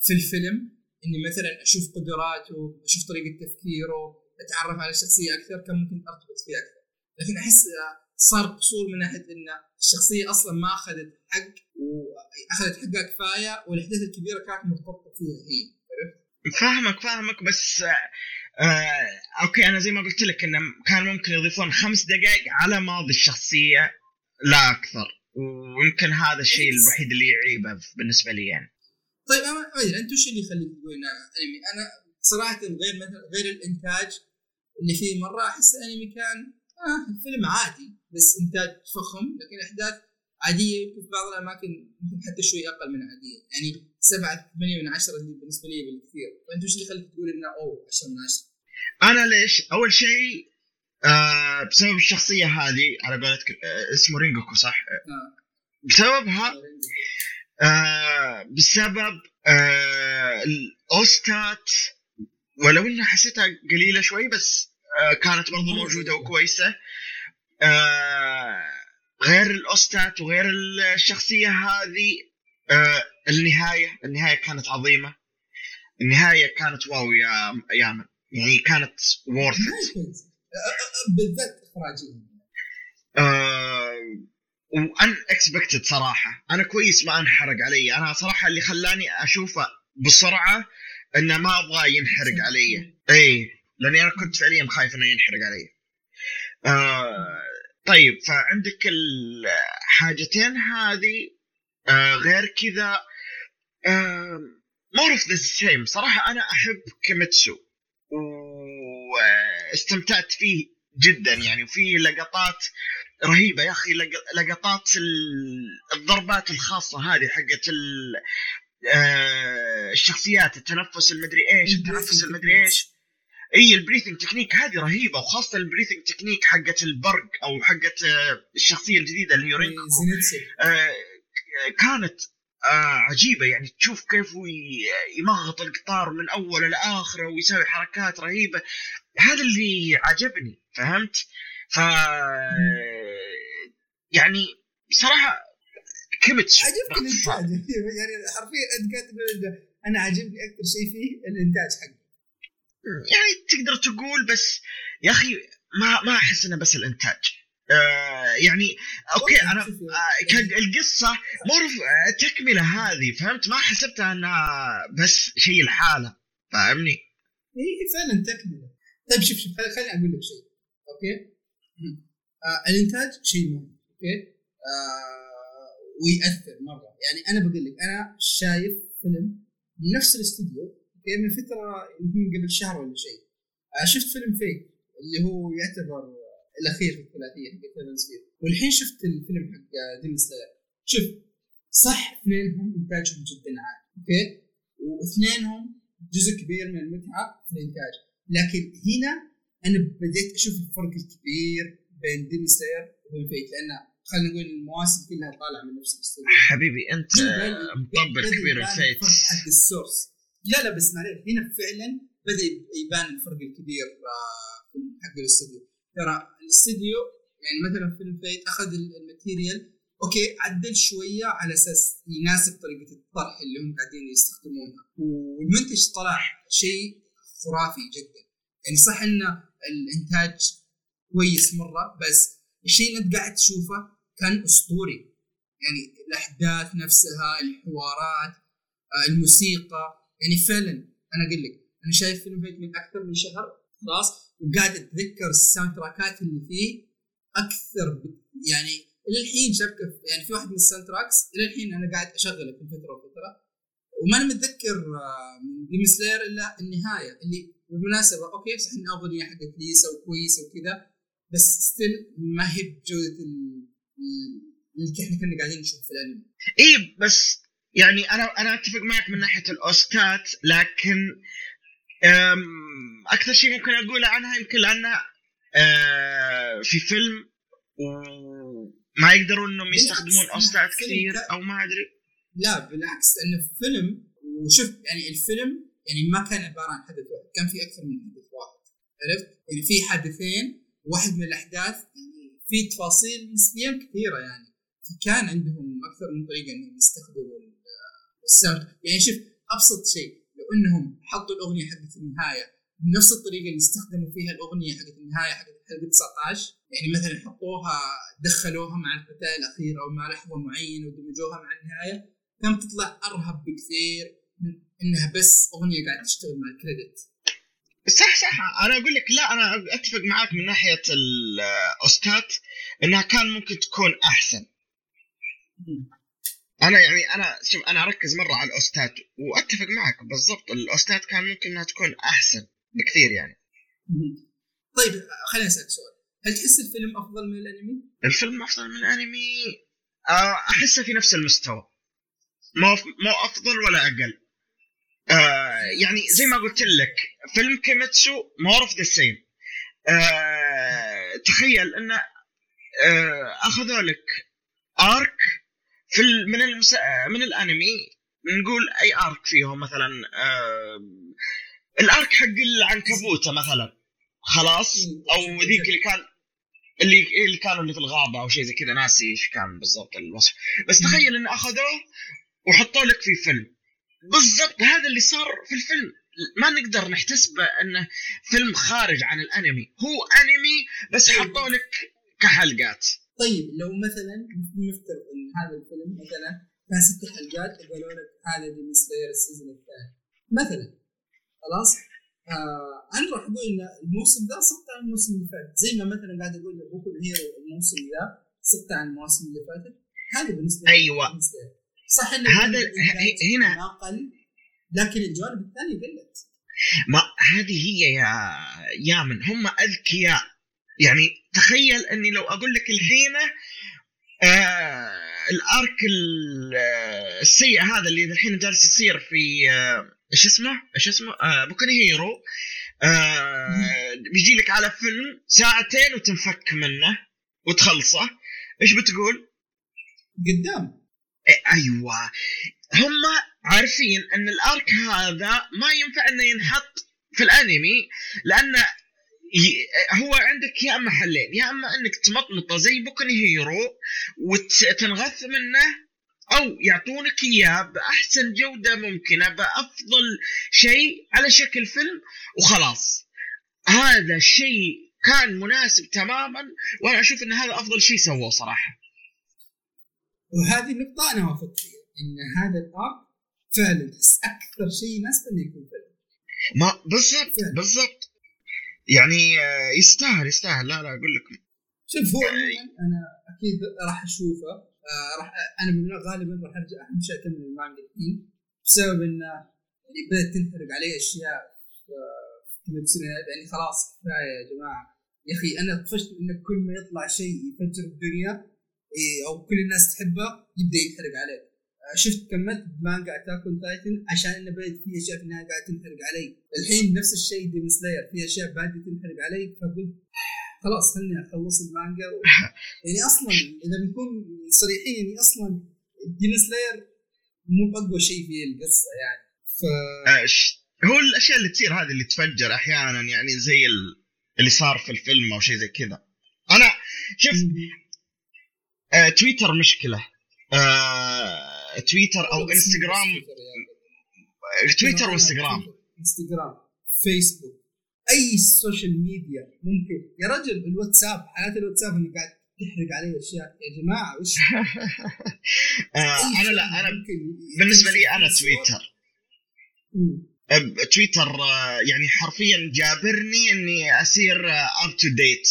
في الفيلم إني مثلا أشوف قدراته أشوف طريقة تفكيره أتعرف على الشخصيه أكثر كان ممكن أرتبط فيه أكثر. لكن أحس صار قصور من ناحية إن الشخصية أصلا ما أخذت حق واخذت حقها كفاية والأحداث الكبيرة كانت مرتبطة فيها هي. عرفت؟
فاهمك فاهمك بس آه أوكي أنا زي ما قلت لك إنه كان ممكن يضيفون خمس دقائق على ماضي الشخصية لا أكثر ويمكن هذا الشيء الوحيد اللي يعيبه بالنسبة لي يعني.
طيب أنا ما أدري أنت وش اللي يخليك تقول أنمي؟ أنا صراحة غير مثلا غير الإنتاج اللي فيه مرة أحس الانمي كان آه فيلم عادي بس إنتاج فخم لكن أحداث عادية في بعض الأماكن ممكن حتى شوي أقل من عادية يعني سبعة ثمانية من عشرة بالنسبة لي بالكثير فأنت وش اللي يخليك تقول إنه أوه 10 من 10
أنا ليش؟ أول شيء آه بسبب الشخصية هذه على قولتك آه اسمه رينجوكو صح؟ آه. بسببها بسبب آه الأوستات ولو إنها حسيتها قليلة شوي بس آه كانت برضو موجودة وكويسة. آه غير الأوستات وغير الشخصية هذه النهاية النهاية كانت عظيمة. النهاية كانت واو يا يامن يعني كانت وورث
بالذات اخراجيا
وان اكسبكتد صراحة. أنا كويس ما انحرق علي. أنا صراحة اللي خلاني أشوفه بسرعة إنه ما أبغى ينحرق علي. اي لأني أنا كنت فعليا خايف إنه ينحرق علي. آه طيب فعندك الحاجتين هذه. آه غير كذا. آه more of the same صراحة أنا أحب كيميتسو. واستمتعت فيه جدا يعني. وفي لقطات رهيبة يا أخي. لقطات الضربات الخاصة هذه حقت آه، الشخصيات التنفس المدري إيش التنفس المدري إيش. إي ال breathing technique هذه رهيبة وخاصة ال breathing technique حقت البرق أو حقت آه، الشخصية الجديدة اللي هي رينجوكو آه كانت آه عجيبة. يعني تشوف كيف يمغط القطار من اوله لاخره ويسوي حركات رهيبة. هذا اللي عجبني فهمت؟ ف يعني بصراحه كبت.
عجبني الإنتاج؟ يعني حرفيا أنت كاتب أنا عجبني أكثر شيء فيه الإنتاج حقه.
يعني تقدر تقول بس يا أخي ما ما أحس إنه بس الإنتاج. آه يعني أوكي أنا آه القصة مو تكمله هذه فهمت؟ ما حسبتها إنها بس شيء لحاله فاهمني؟
اي فعلا تكملة. طيب شوف شوف خليني أقول لك شيء أوكي؟ آه الإنتاج شيء مهم أوكي؟ آه ويأثر مرة. يعني أنا بقول لك أنا شايف فيلم من نفس الاستوديو أوكي؟ من فترة يمكن قبل شهر ولا شيء. آه شفت فيلم فيت اللي هو يعتبر الأخير في الثلاثية حق سبير والحين شفت الفيلم حق ديمون سلاير شوف صح اثنينهم إنتاجهم جدا عالي أوكي؟ وإثنينهم جزء كبير من المتعة في الإنتاج. لكن هنا أنا بديت أشوف الفرق الكبير بين ديمون سلاير وبين فيت لأن خلينا نقول المواسم كلها طالعة من نفس الاستوديو
حبيبي أنت مطبل كبير لفيت.
حق ال source. لا لا بس معلش هنا فعلا بدأ يبان الفرق الكبير آه، حق الاستوديو. ترى الاستديو يعني مثلا فيلم فيت أخذ ال material أوكي عدل شوية على أساس يناسب طريقة الطرح اللي هم قاعدين يستخدمونها. والمنتج طلع شيء خرافي جدا. يعني صح ان الإنتاج كويس مرة بس الشيء اللي انت قاعد تشوفه كان أسطوري. يعني الأحداث نفسها الحوارات آه، الموسيقى. يعني فعلا أنا أقول لك أنا شايف فيلم Fate من أكثر من شهر خلاص وقاعد أتذكر ال soundtrack ات اللي فيه أكثر يعني إلى الحين شبكة يعني في واحد من ال soundtracks إلى الحين أنا قاعد أشغله كل فتره وفترة. وما أنا متذكر آه، من Demon Slayer إلا النهاية اللي بالمناسبة okay صح إن الاغنيه حقت ليسا وكويسة وكذا بس ستيل ما هي بجودة اللي إحنا كنا قاعدين نشوف في الأنمي.
اي بس يعني أنا أنا أتفق معك من ناحية الأوستات لكن أكثر شيء ممكن اقوله عنها يمكن لأنها آه، في فيلم وما يقدرون إنهم يستخدمون أوستات كثير أو ما أدري.
لا بالعكس لأنه فيلم وشوف يعني الفيلم يعني ما كان عبارة عن حدث واحد كان في أكثر من حدث واحد عرفت؟ يعني في حدثين واحد من الأحداث يعني في تفاصيل نسبيا كثيرة يعني. فكان عندهم أكثر من طريقة إنهم يستخدموا الساوند يعني شوف أبسط شيء إنهم حطوا الأغنية حقت النهاية بنفس الطريقة اللي استخدموا فيها الأغنية حقت النهاية حقت الحلقة 19 يعني مثلا حطوها دخلوها مع الفتاه الاخيره أو مع لحظة معينة ودمجوها مع النهاية كانت تطلع أرهب بكثير. من إنها بس أغنية قاعدة تشتغل مع الكريدت.
صح صح. أنا أقول لك لا أنا أتفق معاك من ناحية الاوستات إنها كان ممكن تكون أحسن. أنا يعني أنا شوف أنا أركز مرة على الاوستات وأتفق معك بالضبط. الاوستات كان ممكن إنها تكون أحسن بكثير يعني.
طيب خليني أسألك سؤال. هل تحس الفيلم أفضل من الأنمي؟
الفيلم أفضل من الأنمي؟ آه، أحسه في نفس المستوى. مو مو أفضل ولا أقل. آه يعني زي ما قلت لك فيلم Kimetsu more of the same تخيل انه آه أخذوا لك arc في من المس... من الأنمي نقول أي arc فيهم مثلا آه ال arc حق العنكبوتة مثلا. خلاص؟ أو ذيك اللي كان اللي اللي كانوا اللي في الغابة أو شيء زي كذا. ناسي إيش كان بالضبط الوصف. بس تخيل إن أخذوه وحطوا لك في فيلم. بالضبط هذا اللي صار في الفيلم. ما نقدر نحتسبه انه فيلم خارج عن الأنمي. هو أنمي بس حطوا لك كحلقات.
طيب لو مثلا نفترض إن هذا الفيلم مثلا كان ست حلقات وقالوا لك هذا Demon Slayer ال season الثاني. مثلا خلاص؟ آه أنا راح أقول إن الموسم ذا سقط عن الموسم اللي فات. زي ما مثلا قاعد أقول Boku no Hero الموسم ذا سقط عن المواسم اللي فاتت. هذا بالنسبة
لي أيوه.
صح انه
هذا هنا
ما قل لكن الجوانب الثانية قلت.
ما هذه هي يا يامن هم أذكياء. يعني تخيل إني لو أقول لك الحين آه ال arc آه، السيء هذا اللي الحين جالس يصير في آه إيش اسمه؟ إيش اسمه؟ آه بوكن هيرو آه بيجي لك على فيلم ساعتين وتنفك منه وتخلصه. إيش بتقول؟
قدام.
أيوه. هم عارفين إن الأرك هذا ما ينفع إنه ينحط في الأنمي لأن هو عندك يا أما حلين يا أما إنك تمطمطه زي بوكن هيرو وتنغث منه أو يعطونك إياه بأحسن جودة ممكنة بأفضل شيء على شكل فيلم وخلاص. هذا الشيء كان مناسب تماما وأنا أشوف إن هذا أفضل شيء سووه صراحة.
وهذه النقطه أنا وافق فيها إن هذا الارك فعلا أكثر شيء يناسب إنه يكون فيلم
ما بالضبط بالضبط. يعني آه، يستاهل يستاهل. لا لا أقول لكم
شوف هو أنا أكيد راح أشوفه آه راح أنا من غالبا راح أرجع أهم شيء اكمل المانجا الحين بسبب انه يعني بدأت تنحرق علي أشياء في يعني خلاص كفاية يا جماعة. يا أخي أنا طفشت انك كل ما يطلع شيء يفجر الدنيا. إيه، أو كل الناس تحبه يبدأ ينحرق عليك شفت كملت مانجا Attack on Titan عشان إنه بدات في أشياء في النهاية قاعدة تنحرق علي. الحين نفس الشيء Demon Slayer في أشياء بادئه تنحرق علي فقلت خلاص خلني أخلص المانجا و... يعني أصلا إذا بنكون صريحين يعني أصلا Demon Slayer مو بأقوى شيء في القصة يعني. ف
هو الأشياء اللي تصير هذه اللي تفجر أحيانا يعني زي اللي صار في الفيلم أو شيء زي كذا. أنا شوف آه تويتر مشكلة. آه تويتر أو إنستغرام. تويتر وإنستغرام.
إنستغرام فيسبوك أي social media ممكن. يا رجل الواتساب حالات الواتساب انه قاعد تحرق علي أشياء. يا جماعة وش؟
آه أنا لا أنا بالنسبة لي أنا تويتر. تويتر آه، يعني حرفيا جابرني إني أصير up to date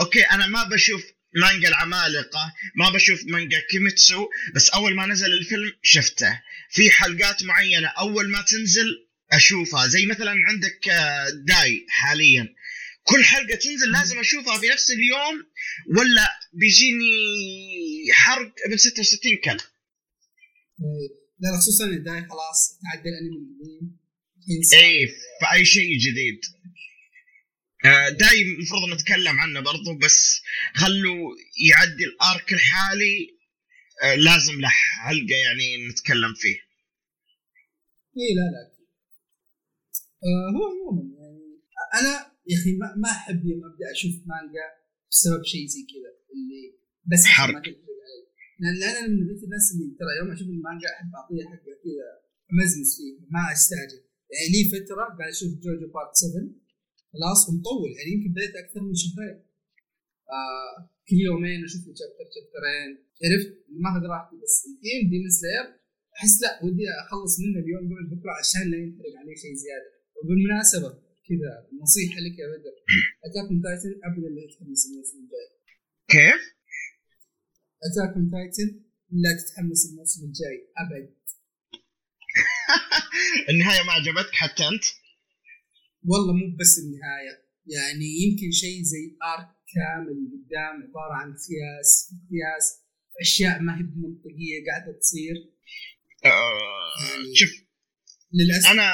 okay أنا ما بشوف مانجا العمالقة. ما بشوف مانجا Kimetsu بس أول ما نزل الفيلم شفته. في حلقات معينة أول ما تنزل أشوفها. زي مثلا عندك آه، داي حاليا. كل حلقة تنزل لازم أشوفها في نفس اليوم ولا بيجيني حرق ابن 66 كلب
لا خصوصا داي خلاص تعدى الأنمي. القديم
اي فأي شيء جديد. دايم المفروض نتكلم عنه برضو بس خلوا يعدي الأرك الحالي آه، لازم له حلقة يعني نتكلم فيه.
إي لا لا. آه هو عموما يعني. أنا يا أخي ما, ما أحب يوم أبدأ أشوف مانجا بسبب شيء زي كذا اللي بس
حرق. ما
لأن أنا من نوعيه الناس اللي ترى يوم أشوف المانجا أحب أعطيها حقه كذا أمزمز فيه ما أستعجل. يعني لي فترة قاعد أشوف JoJo part 7 خلاص ومطول يعني يمكن بديت أكثر من شهرين. آه كل يومين أشوف لي chapter chapter ين عرفت؟ ما اخذ راحتي بس الحين Demon Slayer أحس لا ودي أخلص منه اليوم قبل بكرة عشان لا ينحرق علي شيء زيادة. وبالمناسبة كذا نصيحة لك يا بدر. Attack on Titan ابدا لا تتحمس الموسم الجاي.
كيف؟
Attack on Titan لا تتحمس الموسم الجاي أبد.
النهاية ما عجبتك حتى أنت؟
والله مو بس النهاية. يعني يمكن شيء زي آرك كامل قدام عبارة عن قياس قياس أشياء ما هي منطقيه قاعدة تصير.
آه يعني شوف للأسف أنا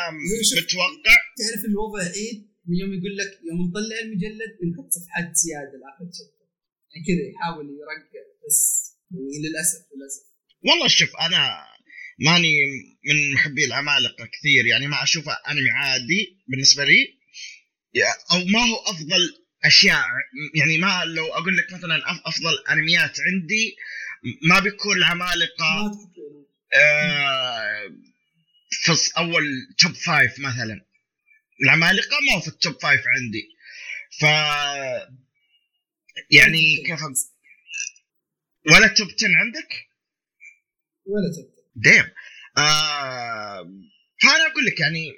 متوقع
تعرف الوضع عيد من يوم يقول لك يوم نطلع المجلد بنحط صفحات زيادة لآخر شابتر يعني كذا يحاول يرقع بس يعني للأسف للأسف.
والله شوف أنا ماني من محبي العمالقه كثير. يعني ما أشوفه أنمي عادي بالنسبة لي. أو ما هو أفضل أشياء. يعني ما لو أقول لك مثلا أفضل أنميات عندي ما بيكون العمالقه آه في أول top five مثلا. العمالقه ما هو في ال top five عندي. ف يعني كيف ولا top 10 عندك؟
ولا top
ten آه فانا أقول لك يعني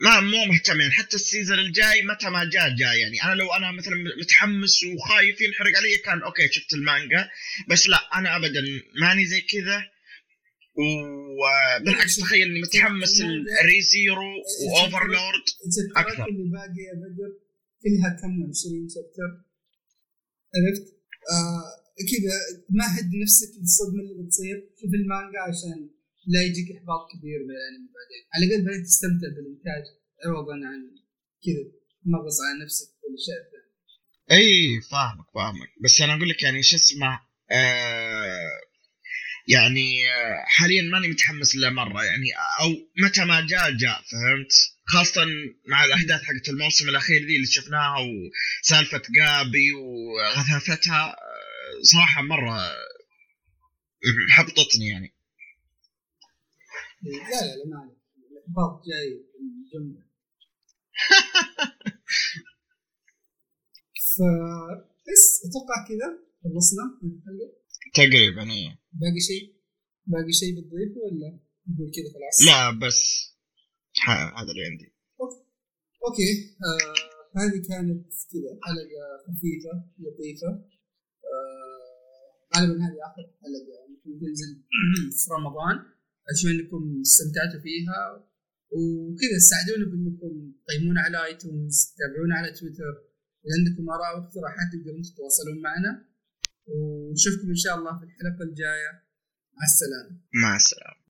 ما مو مهتمين حتى ال season الجاي متى ما جاء جاي يعني. أنا لو أنا مثلا متحمس وخايف ينحرق علي كان أوكي شفت المانجا. بس لا أنا ابدا ماني زي كذا. وبالعكس تخيل إني متحمس ل Re:Zero
و Overlord أكثر. اللي باقي يا بدر. كلها كم 20 شابتر عرفت؟ آه كذا مهد نفسك للصدمه اللي بتصير. شوف المانجا عشان لا يجيك إحباط كبير من الانمي بعدين. على الأقل بعدين تستمتع بالإنتاج. عوضا عن كذا تمغص على نفسك والاشياء الثانية
إي فاهمك فاهمك. بس أنا أقول لك يعني شو اسمه آه يعني آه، حاليا ماني متحمس له مرة. يعني أو متى ما جاء جاء فهمت؟ خاصة مع الأحداث حقت الموسم الأخير ذي اللي شفناها وسالفة جابي وغثاثتها. صراحة مرة حبطتني يعني.
لا لا لا ما عليك. الإحباط جاي بالجمله ف بس أتوقع كذا. خلصنا؟ من الحلقة
تقريبا إيه.
باقي شيء؟ باقي شيء بتضيفه ولا نقول كذا خلاص؟
لا بس هذا اللي عندي.
okay okay. آه هذه كانت كذا حلقة خفيفة لطيفة. غالبا هذه آخر حلقه ممكن تنزل في رمضان. أتمنى أنكم استمتعتوا فيها. وكذا ساعدونا بأنكم تقيمونا على iTunes تتابعونا على تويتر. إذا عندكم آراء واقتراحات تقدرون تتواصلون معنا. ونشوفكم إن شاء الله في الحلقة الجاية. مع السلامة.
مع السلامة.